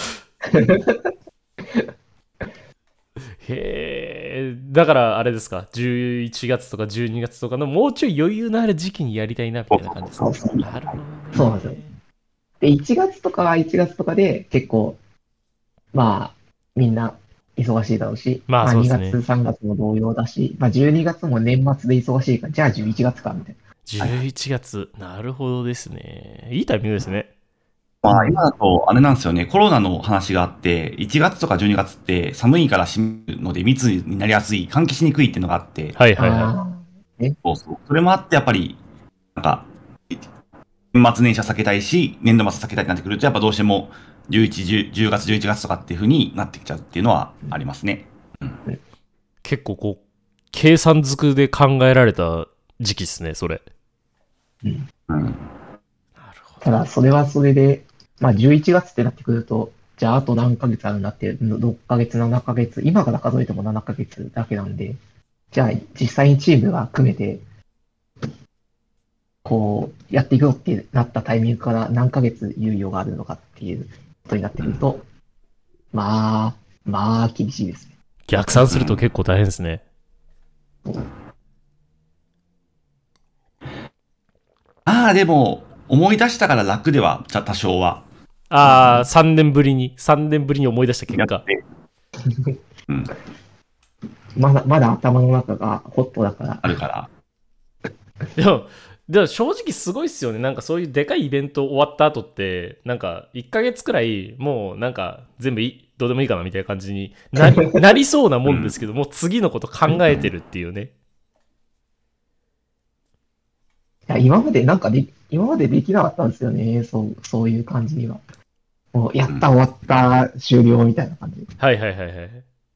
S1: へえ、だからあれですか、11月とか12月とかのもうちょい余裕のある時期にやりたいなみたいな感じですか？なるほどね。
S2: そうなんですよで、1月とかは1月とかで結構、まあ、みんな忙しいだろうし、
S1: まあそうですね
S2: 2月、3月も同様だし、まあ12月も年末で忙しいから、じゃあ11月か、みたいな。
S1: 11月、なるほどですね。いいタイミングですね。
S3: まあ、今だと、あれなんですよね、コロナの話があって、1月とか12月って寒いから閉めるので密になりやすい、換気しにくいっていうのがあって、
S1: はいはいは
S2: あ
S3: そうそう。それもあって、やっぱり、なんか、年末年始は避けたいし、年度末避けたいってなってくると、やっぱどうしても、11、10, 10月、11月とかっていう風になってきちゃうっていうのはありますね。
S1: い。結構こう、計算づくで考えられた時期ですね、それ。
S3: うん。
S1: なるほ
S2: ただ、それはそれで、まあ11月ってなってくると、じゃああと何ヶ月あるんだって、6ヶ月、7ヶ月、今から数えても7ヶ月だけなんで、じゃあ実際にチームが組めて、こう、やっていくよってなったタイミングから何ヶ月猶予があるのかっていうことになってくると、まあ、まあ、厳しいですね。
S1: 逆算すると結構大変ですね。
S3: ああ、でも、思い出したから楽では、じゃ多少は。
S1: ああ、3年ぶりに、3年ぶりに思い出した結果。
S3: うん。
S2: まだ、まだ頭の中がホットだから、
S3: あるから。
S1: でも、でも正直すごいっすよね。なんかそういうでかいイベント終わった後って、なんか1ヶ月くらい、もうなんか全部いい、どうでもいいかなみたいな感じになり なりそうなもんですけど、もう次のこと考えてるっていうね。
S2: いや、今までなんかで、今までできなかったんですよね。そう、そういう感じには。もう、やった、終わった、終了みたいな感じ
S1: はいはいはいはい。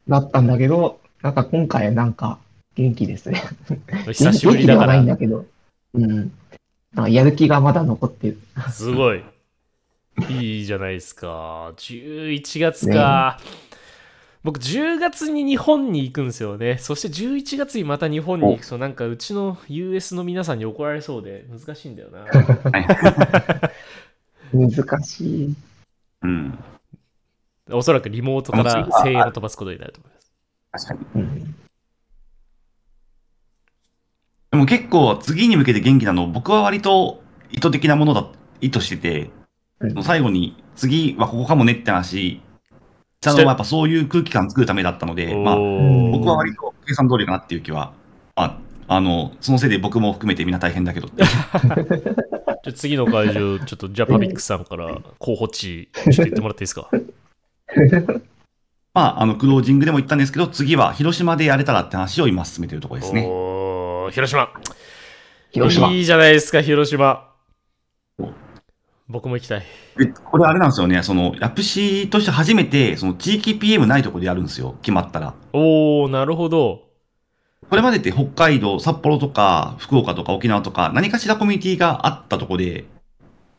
S2: だったんだけど、なんか今回なんか元気ですね。
S1: 久しぶりだか
S2: 元気ではないん
S1: ら、
S2: だけど。うん。なんかやる気がまだ残ってる。
S1: すごい。いいじゃないですか。11月か。僕、10月に日本に行くんですよね。そして11月にまた日本に行くと、なんかうちの US の皆さんに怒られそうで難しいんだよな。
S2: 難しい。
S3: うん。
S1: おそらくリモートから声援を飛ばすことになると思います。
S3: 確かに。
S2: うん。
S3: でも結構次に向けて元気なの、僕は割と意図的なものだ、意図してて、
S2: うん
S3: 最後に次はここかもねって話、ちゃんとやっぱそういう空気感作るためだったので、まあ、僕は割と計算通りかなっていう気は、あ、あの、そのせいで僕も含めてみんな大変だけどって。
S1: じゃあ次の会場、ちょっとジャパビックさんから候補地、ちょっと言ってもらっていいですか？
S3: まあ、あの、クロージングでも言ったんですけど、次は広島でやれたらって話を今進めてるところですね。
S1: おー広島。
S2: 広島。
S1: いいじゃないですか、広島
S3: お。
S1: 僕も行きたい。
S3: で、これあれなんですよね、その、ヤプシとして初めて、その地域 PM ないところでやるんですよ、決まったら。
S1: おー、なるほど。
S3: これまでって北海道、札幌とか、福岡とか沖縄とか、何かしらコミュニティがあったところで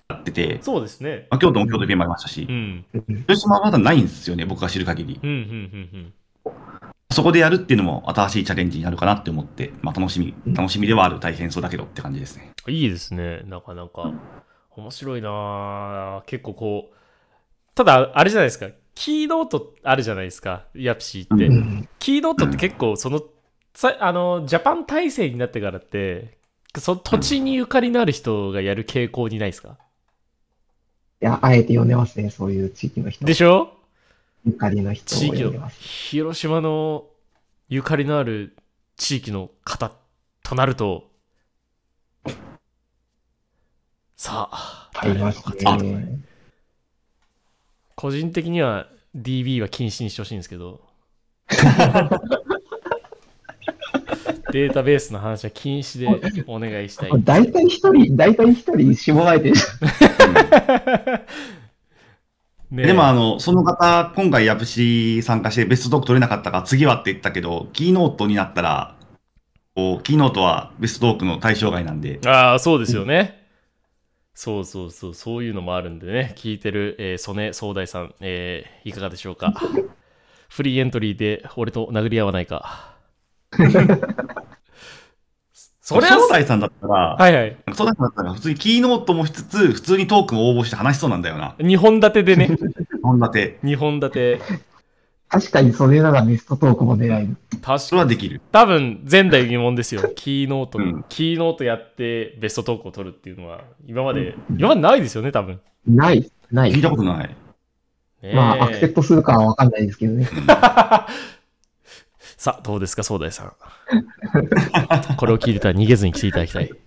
S3: やってて、
S1: そうですね。
S3: まあ、京都も京都 PM ありましたし
S1: う、ん。
S3: 広島はまだないんですよね、僕が知る限り。
S1: うん、うん、うん、
S3: そこでやるっていうのも新しいチャレンジになるかなって思って、まあ楽しみ、楽しみではある大変そうだけどって感じですね。
S1: うん。いいですね。なかなか。面白いなぁ結構こう、ただ、あれじゃないですか。キーノートあるじゃないですか。ヤプシーって。
S2: うん
S1: キーノートって結構その、さあのジャパン体制になってからってその土地にゆかりのある人がやる傾向にないですか？
S2: いや、あえて呼んでますね、そういう地域の人。
S1: でしょ？
S2: ゆかりの人を
S1: 地域の。広島のゆかりのある地域の方となるとさあ
S2: ありますね。
S1: 個人的には DB は禁止にしてほしいんですけど データベースの話は禁止で お願いしたい
S2: 大体一人、大体一人絞られてる。
S1: ねえ
S3: でもあの、その方、今回ヤプシ参加してベストトーク取れなかったから次はって言ったけど、キーノートになったら、こう、キーノートはベストトークの対象外なんで、
S1: ああ、そうですよね。そうそうそう、そういうのもあるんでね、聞いてる、えー、曽根総大さん、えーいかがでしょうか。フリーエントリーで俺と殴り合わないか。それは
S3: 総大さんだったら、
S1: はいはい。
S3: さんだったら普通にキーノートもしつつ、普通にトークも応募して話しそうなんだよな。
S1: 2本立てでね、
S3: 本立て。
S1: 2本立て。
S2: 確かにそれならベストトークも狙える。
S1: 確
S3: そ
S1: かに。
S3: れはできる。
S1: 多分、前代未聞ですよ。キーノート、
S3: うん
S1: キーノートやってベストトークを取るっていうのは、今まで、今までないですよね、多分。
S2: ない、ない
S3: 聞い。たことない。
S2: まあ、アクセプトするかはわかんないですけどね。
S1: さあ、どうですか、総大さん。これを聞いてたら逃げずに来ていただきたい。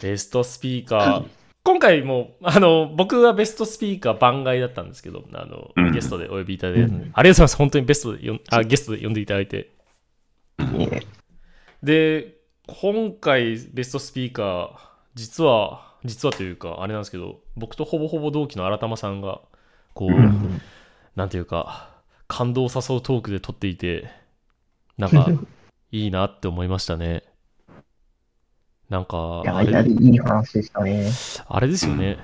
S1: ベストスピーカー。今回も、あの、僕はベストスピーカー番外だったんですけど、あの、
S3: うん
S1: ゲストでお呼びいただいたので、ありがとうございます。本当にベストでよんあ、ゲストで呼んでいただいて。
S2: いいね
S1: で、今回ベストスピーカー、実は、実はというか、あれなんですけど、僕とほぼほぼ同期の新玉さんが、こう、
S2: うん
S1: なんていうか、感動を誘うトークで撮っていて、なんか、いいなって思いましたね。なんか、
S2: いや、
S1: あ
S2: いいい話でしたね。
S1: あれですよね。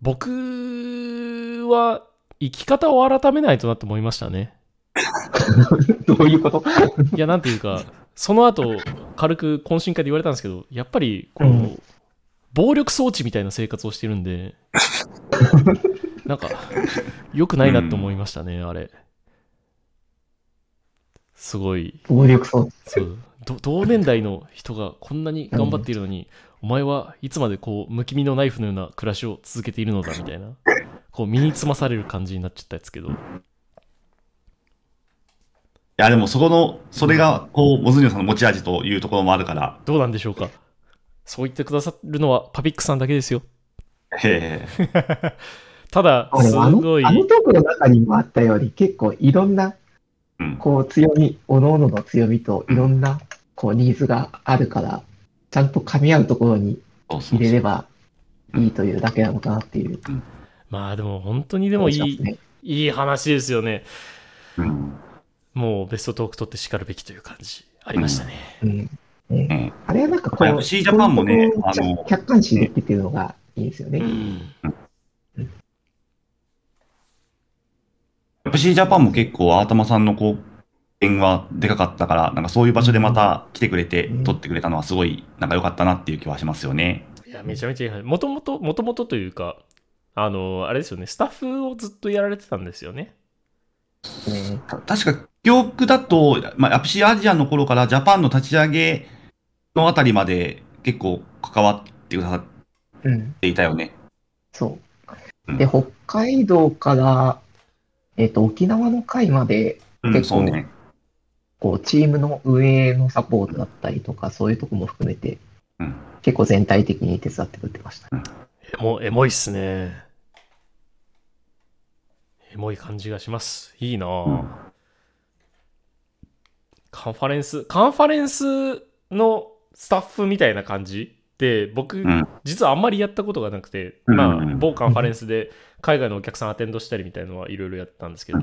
S1: 僕は、生き方を改めないとなって思いましたね。
S2: どういうこと？
S1: いや、なんていうか、その後、軽く懇親会で言われたんですけど、やっぱり、こう、
S2: うん
S1: 暴力装置みたいな生活をしてるんで、なんか、良くないなって思いましたね、あれ。すごい、
S2: 暴力装置。
S1: そうど同年代の人がこんなに頑張っているのに、お前はいつまでこう、むき身のナイフのような暮らしを続けているのだみたいな、こう、身につまされる感じになっちゃったやつけど、
S3: いや、でもそこの、それが、こう、モズニョさんの持ち味というところもあるから、
S1: どうなんでしょうか。そう言ってくださるのはパピックさんだけですよ。
S3: へえ。
S1: ただ、す
S2: あのあの
S1: ごい、
S2: あのトークの中にもあったように、結構いろんな、
S3: うん。
S2: こう、強み、おののの強みといろんな、こう、ニーズがあるから、ちゃんと噛み合うところに入れればいいというだけなのかなっていう
S1: まあでも本当にでもいい
S2: ね
S1: いい話ですよね。
S3: うん。
S1: もうベストトーク取って叱るべきという感じありましたね。
S2: うん。ね
S3: うん
S2: あれはなんかこう、
S3: FC ジャパンもねの
S2: 客観視できてるのがいいですよね。
S1: うん。
S3: FC ジャパンも結構、アータマさんの貢献はでかかったから、なんかそういう場所でまた来てくれて、
S2: うん
S3: 撮ってくれたのはすごい、なんか良かったなっていう気はしますよね。
S1: いや、めちゃめちゃいい話。もともと、もともとというか、あの、あれですよね、スタッフをずっとやられてたんですよね。
S2: ね
S3: た確か、記憶だと、まあ、FC アジアの頃からジャパンの立ち上げのあたりまで結構関わってくださっ
S2: うん。
S3: ていたよね。
S2: そう。で、北海道から、えっ、と、沖縄の会まで、
S3: うん、
S2: 結構
S3: そうね。
S2: こう、チームの運営のサポートだったりとか、そういうとこも含めて、
S3: うん
S2: 結構全体的に手伝ってくれてました。
S1: エモ、エモいっすね。エモい感じがします。いいなぁ、
S3: うん
S1: カンファレンス、カンファレンスのスタッフみたいな感じで、僕、
S3: ん
S1: 実はあんまりやったことがなくて、
S3: うん
S1: まあ、
S3: うん
S1: 某カンファレンスで海外のお客さんアテンドしたりみたいなのはいろいろやったんですけど、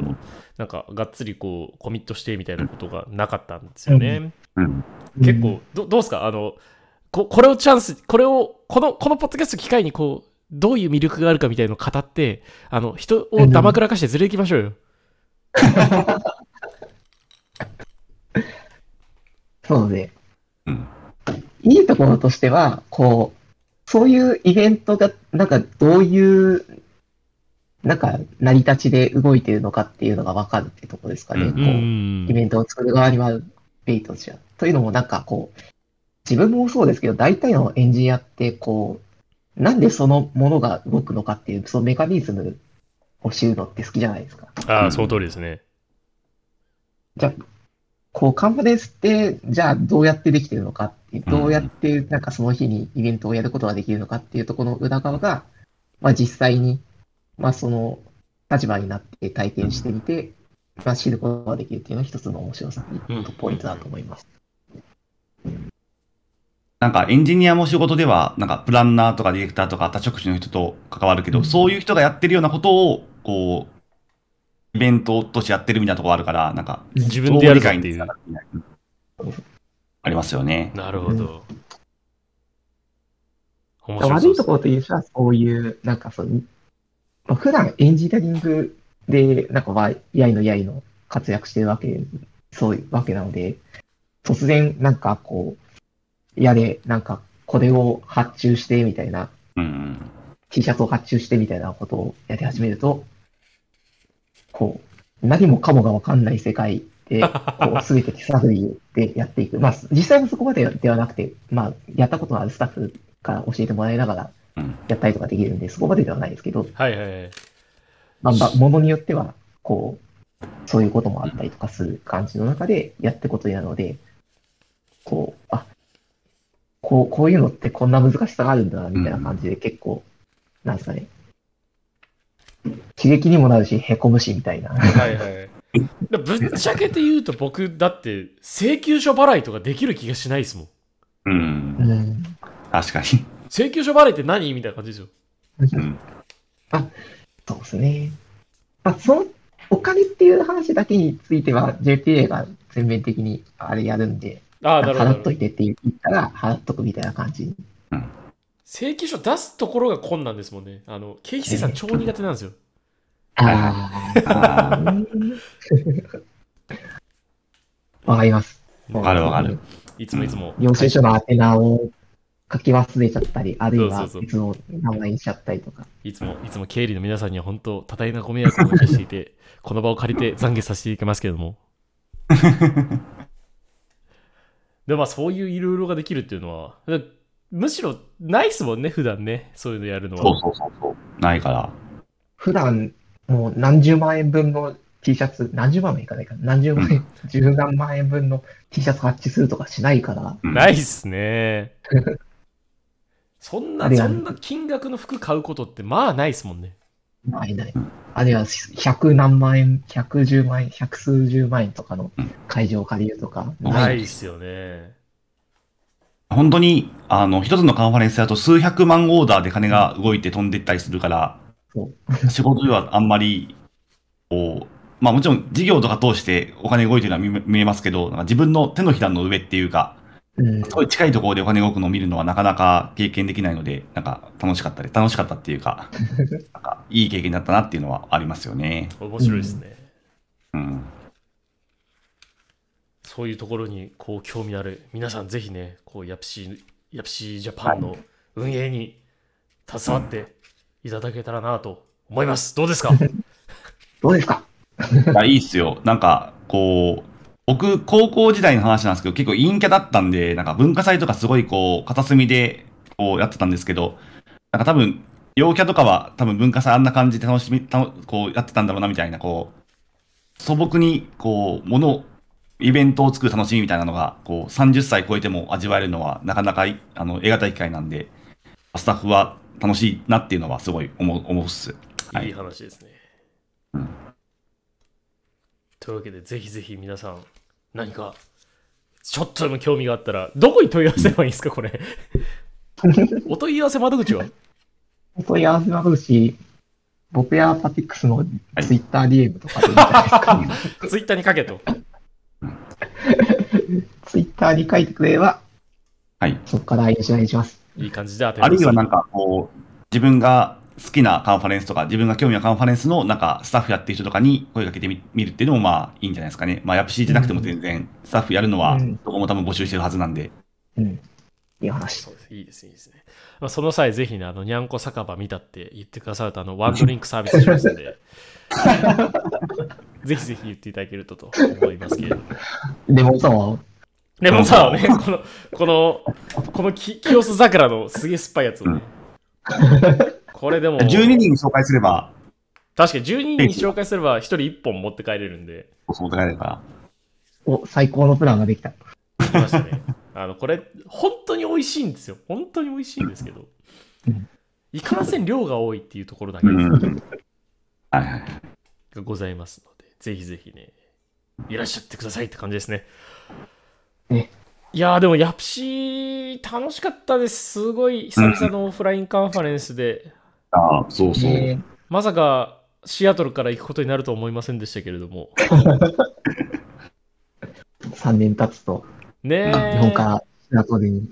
S1: なんか、がっつりこう、コミットしてみたいなことがなかったんですよね。
S3: うん。
S1: 結構、どどうですか？あのこ、これをチャンス、これを、この、このポッドキャスト機会に、こう、どういう魅力があるかみたいなのを語って、あの、人をだまくらかしてずれていきましょうよ。
S2: そうで、
S3: うん。
S2: いいところとしては、こう、そういうイベントが、なんかどういう、なんか成り立ちで動いてるのかっていうのがわかるっていうところですかね。
S3: うん
S2: こう
S1: うん
S2: イベントを作る側にはベイトとしては。というのもなんかこう、自分もそうですけど、大体のエンジニアってこう、なんでそのものが動くのかっていう、そのメカニズムを知るのって好きじゃないですか。
S1: ああ、その通りですね。
S2: じゃあ、こう、カンファレンスって、じゃあどうやってできてるのかっどうやってなんかその日にイベントをやることができるのかっていうところの裏側が、まあ実際に、まあその立場になって体験してみて、まあ知ることができるっていうのが一つの面白さ、
S1: うん
S2: ポイントだと思います。
S3: なんかエンジニアも仕事では、なんかプランナーとかディレクターとか他職種の人と関わるけど、
S2: うん。
S3: そういう人がやってるようなことを、こう、イベントとしてやってるみたいなところあるから、なんか、
S1: 自分でやるぞ。っていう
S3: ありますよね。
S1: なるほど。面白そう
S2: 悪いところという人は、そういう、なんかそう、まあ、普段エンジニアリングで、なんか、まあ、やいのやいの活躍してるわけ、そういうわけなので、突然、なんかこう、やれ、なんか、これを発注して、みたいな、
S3: うんうん。
S2: T シャツを発注して、みたいなことをやり始めると、こう、何もかもがわかんない世界で、こう、すべて手探りでやっていく。まあ、実際はそこまでではなくて、まあ、やったことのあるスタッフから教えてもらいながら
S3: うん、
S2: やったりとかできるんで、そこまでではないですけど、
S1: はいはいはい。
S2: まあ、まあものによっては、こう、そういうこともあったりとかする感じの中でやってことになるので、こう、あ、こう、こういうのってこんな難しさがあるんだな、みたいな感じで結構、なんですかね、刺激にもなるし、凹むし、みたいな。
S1: はいはい。だぶっちゃけて言うと僕だって請求書払いとかできる気がしないですもん。
S3: う。
S2: うんん。
S3: 確かに。
S1: 請求書払いって何みたいな感じですよ。
S3: うん。
S2: そうですね。まあ、その、お金っていう話だけについては、JPA が全面的にあれやるんで、
S1: ああ、なるほど
S2: 払っとい。てって言ったら、払っとくみたいな感じ。
S1: 請求書出すところが困難ですもんね。あの、経費生産超苦手なんですよ。
S2: ああ。わかります。
S3: わかるわかる。
S1: いつもいつも。
S2: 領収書の宛名を書き忘れちゃったり、あるいは
S1: そうそうそう
S2: 別の名前にしちゃったりとか。
S1: いつも、いつも経理の皆さんには本当、多大なご迷惑をおかけしていて、この場を借りて懺悔させていきますけれども。でも、そういういろいろができるっていうのは、むしろないっすもんね、普段ね、そういうのやるのは。
S3: そうそうそうそう。ないから。
S2: 普段、もう何十万円分の T シャツ、何十万もいかないかな。何十万円、十何万円分の T シャツ発注するとかしないから、
S3: うん
S1: ないっすね。そんな、そんな金額の服買うことってまあないっすもんね。
S2: ないない。あるいは百何万円、百十万円、百数十万円とかの会場を借りるとか、
S3: うん
S1: な
S2: ない
S1: いっすよね。
S3: 本当に、あの、一つのカンファレンスだと数百万オーダーで金が動いて飛んでったりするから、仕事ではあんまりこう、まあもちろん事業とか通してお金動いてるのは見見えますけど、なんか自分の手のひらの上っていうか、
S2: うん
S3: すごい近いところでお金動くのを見るのはなかなか経験できないので、なんか楽しかったり、楽しかったっていうか、なんかいい経験だったなっていうのはありますよね。
S1: 面白いですね。
S3: うん。
S1: そういうところにこう興味ある皆さんぜひね、こうヤプシー、ヤプシージャパンの運営に携わっていただけたらなと思います。どうですか？
S2: どうですか？
S3: いやいいっすよ。なんか、こう、僕、高校時代の話なんですけど、結構陰キャだったんで、なんか文化祭とかすごいこう、片隅でこうやってたんですけど、なんか多分、陽キャとかは多分文化祭あんな感じで楽しみ、たのこうやってたんだろうなみたいな、こう、素朴に、こう、もの、イベントを作る楽しみみたいなのが、こう、30歳超えても味わえるのは、なかなかい、あの、得難い機会なんで、スタッフは楽しいなっていうのはすごい思う、思うっす。はい
S1: いい話ですね。
S3: うん
S1: というわけで、ぜひぜひ皆さん、何か、ちょっとでも興味があったら、どこに問い合わせればいいんですか、これ。お問い合わせ窓口は？
S2: お問い合わせ窓口、僕やパティックスのツイッター DM とかでいいんじゃないですか？
S1: ツイッターに書けと。
S2: ツイッターに書いてくれれば、
S3: はい。
S2: そこからよろしくお願いします。
S1: いい感じで当て
S3: あるいはなん
S1: か、
S3: かこう、自分が好きなカンファレンスとか、自分が興味のカンファレンスのなんかスタッフやってる人とかに声かけてみ見るっていうのもまあいいんじゃないですかね。まあヤプシーじゃなくても全然スタッフやるのは
S2: うん
S3: どこも多分募集してるはずなんで。
S2: うん。いい話。
S1: そうですいいですね、いいですね。まあ、その際、ぜひね、あの、にゃんこ酒場見たって言ってくださると、あの、ワンドリンクサービスしますんで、ぜひぜひ言っていただけるとと思いますけれども。
S2: レモンサワー
S1: でもさ、ね、この、この、このき清須桜のすげえ酸っぱいやつをね。これでも、
S3: 12人紹介すれば、
S1: 確かに12人に紹介すれば1人1本持って帰れるんで、
S3: そうだから。
S2: お、最高のプランができた。
S1: できましたね。あの、これ、本当に美味しいんですよ。本当に美味しいんですけど
S2: うん、
S1: いかんせん量が多いっていうところだけ
S3: うん。はいはい。
S1: がございますので、ぜひぜひね、いらっしゃってくださいって感じですね。
S2: ね
S1: いやーでも、ヤプシー楽しかったです。すごい久々のオフラインカンファレンスで、
S3: ああ、そうそう。
S2: ね
S1: まさかシアトルから行くことになるとは思いませんでしたけれども。
S2: 3年経つと、
S1: ねえ。
S2: 日本からシアトルに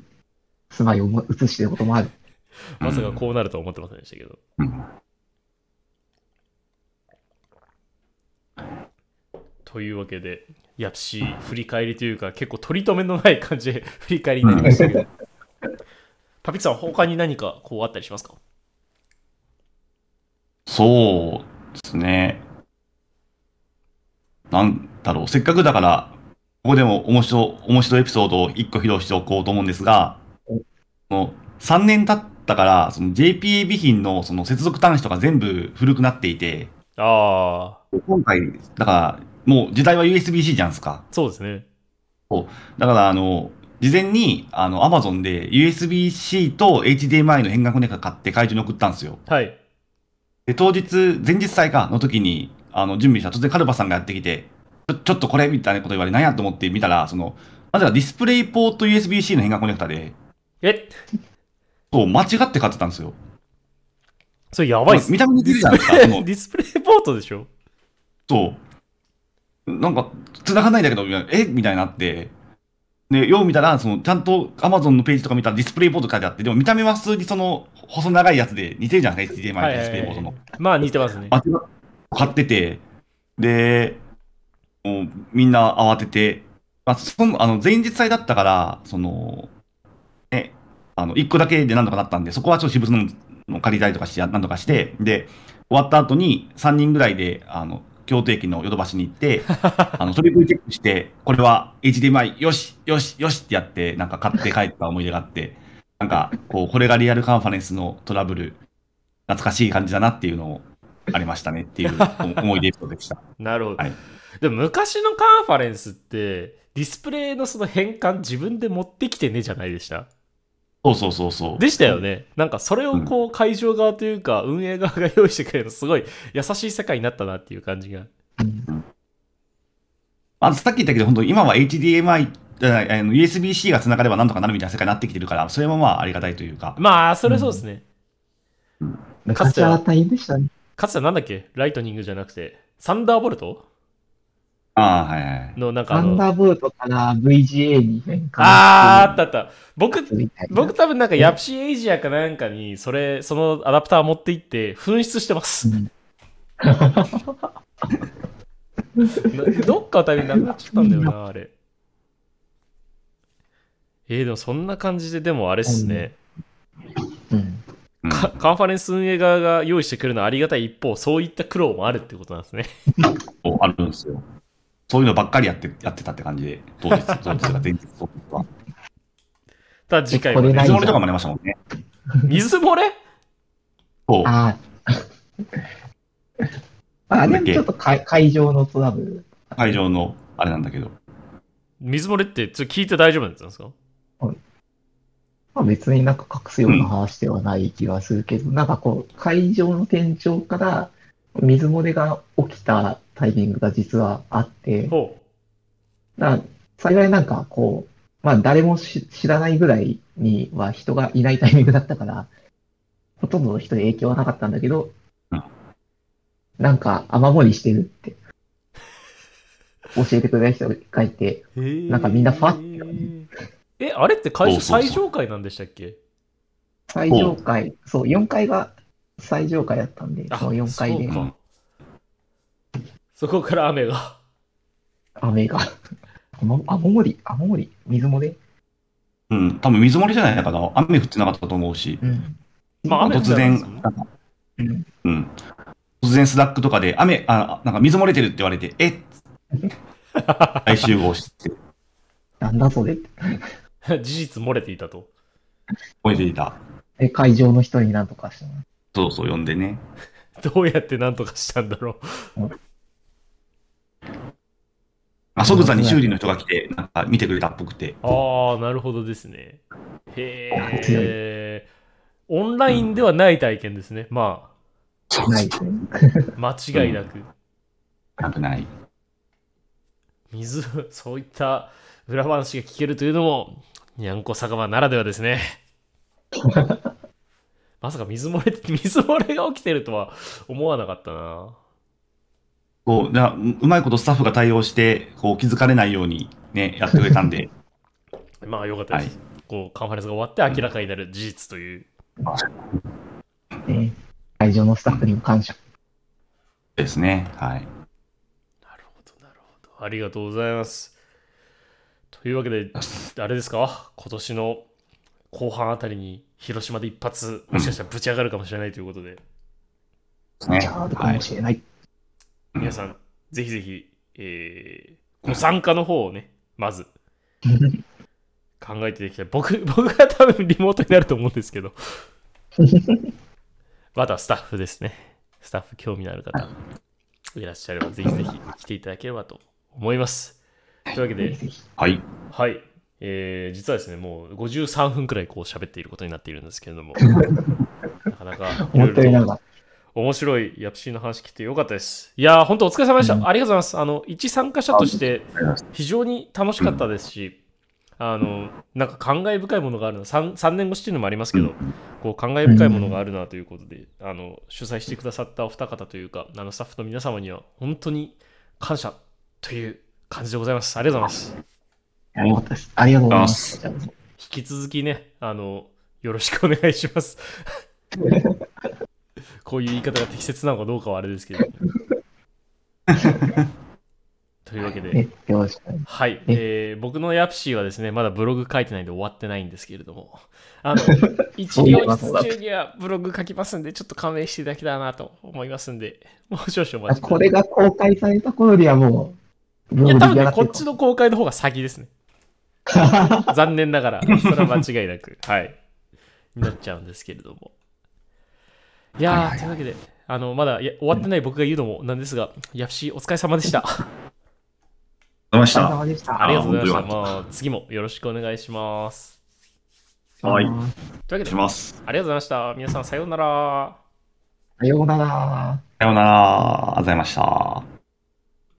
S2: 住まいを移していることもある。
S1: まさかこうなるとは思ってませんでしたけど。
S3: うん
S1: というわけで、ヤプシー振り返りというか、結構取り留めのない感じで 振り返りになりましたけど。パピッツさん、他に何かこうあったりしますか？
S3: そうですね。なんだろう、せっかくだから、ここでも面白い、面白いエピソードを1個披露しておこうと思うんですが、もう3年経ったから、その JPA 備品のその接続端子とか全部古くなっていて、
S1: ああ、
S3: 今回、だから、もう時代は USB-C じゃんすか。
S1: そうですね。
S3: だから、あの、事前に、あの、Amazon で USB-C と HDMI の変換コネクタ買って会場に送ったんですよ。
S1: はい。
S3: で、当日、前日祭かの時に、あの、準備したら突然カルバさんがやってきて、ちょちょっとこれみたいなこと言われ、なんやと思って見たら、その、なぜかディスプレイポート USB-C の変換コネクタで、
S1: え、
S3: そう、間違って買ってたんですよ。
S1: それやばいっす
S3: 見た目似てるじゃないですか？
S1: ディスプレイポートでしょ？
S3: そう。なんか、繋がんないんだけど、みたいな。え？みたいになって。で、よう見たら、その、ちゃんと Amazon のページとか見たらディスプレイポート書いてあって、でも見た目は普通にその、細長いやつで似てるじゃない？ですか、HDMI とディスプレイポートの。
S1: まあ似てますね。
S3: 買ってて、で、もうみんな慌てて、まあ、そのあの前日祭だったから、その、ね、あの、1個だけでなんとかなったんで、そこはちょっと私物のの借りたりとかして、なんとかして、で、終わった後に3人ぐらいで、あの、京都駅のヨドバシに行って、あの、トリプルチェックして、これは HDMI、よし、よし、よしってやって、なんか買って帰った思い出があって、なんか、こう、これがリアルカンファレンスのトラブル、懐かしい感じだなっていうのをありましたねっていう 思い出でした。
S1: なるほど。
S3: はい
S1: でも昔のカンファレンスって、ディスプレイのその変換自分で持ってきてねじゃないでした？
S3: そうそうそうそう。
S1: でしたよね。なんかそれをこう会場側というか運営側が用意してくれるのすごい優しい世界になったなっていう感じが。
S2: うん
S3: あさっき言ったけど、本当今は HDMI、USB-C が繋がればなんとかなるみたいな世界になってきてるから、それもまあありがたいというか。
S1: まあ、それそうですね。
S2: 昔は大変でしたね。
S1: かつてはなんだっけ？ライトニングじゃなくて、サンダーボルト？
S3: ああ、はいはい。
S1: のなんかあの、
S2: サンダーボルトから VGA に変換
S1: あーあったあった。僕、僕多分なんかヤプシーエイジアかなんかに、それ、そのアダプター持って行って、紛失してます。
S2: うん
S1: な どっかのタイミングなくなっちゃったんだよな、あれ。えー、でもそんな感じで、でもあれっすね。
S2: うん。
S3: うん
S1: カカンファレンス運営側が用意してくるのはありがたい一方、そういった苦労もあるってことなんですね。
S3: そうあるんですよ。そういうのばっかりやってやってたって感じで、当日、当日が前日、当日は。
S1: ただ次回はね、
S3: 水漏れとかもありましたもんね。
S1: 水漏れ？
S3: そう。
S2: ああ。あ、でもちょっと会会場のトラブル。
S3: 会場のあれなんだけど。
S1: 水漏れってちょっと聞いて大丈夫なんですか？
S2: まあ、別になんか隠すような話ではない気がするけど、なんかこう、会場の天井から水漏れが起きたタイミングが実はあって、
S1: ほ
S2: だ幸いなんかこう、まあ誰もし知らないぐらいには人がいないタイミングだったから、ほとんどの人に影響はなかったんだけど
S3: うん、
S2: なんか雨漏りしてるって教えてくれた人がいて、なんかみんなファッ
S1: え、あれって会場
S3: そうそうそう。
S1: 最上階なんでしたっけ？
S2: 最上階、そう、4階が最上階だったんで、
S1: あ
S2: その4階で
S1: そこから雨が。
S2: 雨が、雨雨漏り、雨漏り、水漏れ？
S3: うん、多分水漏れじゃない？かな。雨降ってなかったと思うし。
S2: うん。
S1: まあ
S3: 突然、
S2: うん
S3: うん。突然 Slack とかで、雨、あ、なんか水漏れてるって言われて、えっ？大集合して、
S2: なんだそれ？って。
S1: 事実漏れていたと。
S3: 漏れていた。
S2: で、会場の人になんとかしたの？
S3: そうそう、呼んでね。
S1: どうやって何とかしたんだろ
S3: あ、即座に修理の人が来て、なんか見てくれたっぽくて。
S1: う。ああ、なるほどですね。へ
S2: 強
S1: え。オンラインではない体験ですね。ま
S2: ない
S1: 間違いなく。
S3: 危ない。
S1: 水、そういった裏話が聞けるというのも、にゃんこ酒場ならではですね。まさか水漏れ、水漏れが起きてるとは思わなかったな。
S3: こう、なうまいことスタッフが対応して、こう気づかれないようにね、やってくれたんで、
S1: まあよかったです。こう、カンファレンスが終わって明らかになる事実という。
S2: ね会場のスタッフにも感謝。
S3: ですね。はい。
S1: なるほど、なるほど。ありがとうござい。ます。とい。うわけで、あれですか今年の後半あたりに広島で一発、もしかしたらぶち上がるかもしれない。とい。うことで、
S3: ですね。
S2: じゃあ、あるか
S3: はい。
S2: もしれない。
S1: 皆さん、ぜひぜひ、えーご参加の方をね、まず考えていきたい。僕、僕は多分リモートになると思うんですけど、またスタッフですね。スタッフ興味のある方いらっしゃれば、ぜひぜひ来ていただければと思います。というわけで、
S3: はい。
S1: はい。えー実はですね、もう53分くらいこう喋っていることになっているんですけれども、なかなかいろ
S2: 思
S1: いろと
S2: ったよりなんか、
S1: 面白いヤプシーの話聞いてよかったです。いやー、本当お疲れ様でした。
S2: うん
S1: ありがとうございます。あの、一参加者として非常に楽しかったですし、あの、なんか感慨深いものがあるな、3, 3年越しっていうのもありますけど、こう感慨深いものがあるなということで、あの、主催してくださったお二方というか、あの、スタッフの皆様には本当に感謝という感じでございます。ありがとうございます。
S2: よかったです。ありがとうございます。
S1: 引き続きね、あの、よろしくお願いします。こういう言い方が適切なのかどうかはあれですけど。というわけで、はい、えー僕のヤプシーはですね、まだブログ書いてないんで終わってないんですけれども、あの、一両日中にはブログ書きますんで、ちょっと勘弁していただけたらなと思いますんで、もう少々お。待ちください。
S2: これが公開された頃にはもう、ブ
S1: いや、
S2: ログ
S1: 多分ね、こっちの公開の方が先ですね。残念ながら、それは間違いなく、はい、になっちゃうんですけれども。いやー、
S3: はいはいはい
S1: というわけで、あの、まだいや終わってない僕が言うのもなんですが、ヤプシーお疲れ様でした。
S3: ありがとうございま
S2: お疲れ様でした。
S1: ありがとうございました。まあ、次もよろしくお願いします。
S3: はい
S1: というわけで、
S3: します。
S1: ありがとうございました。皆さん、さようなら。
S2: さようなら。
S3: さようなら。ありがとうございました。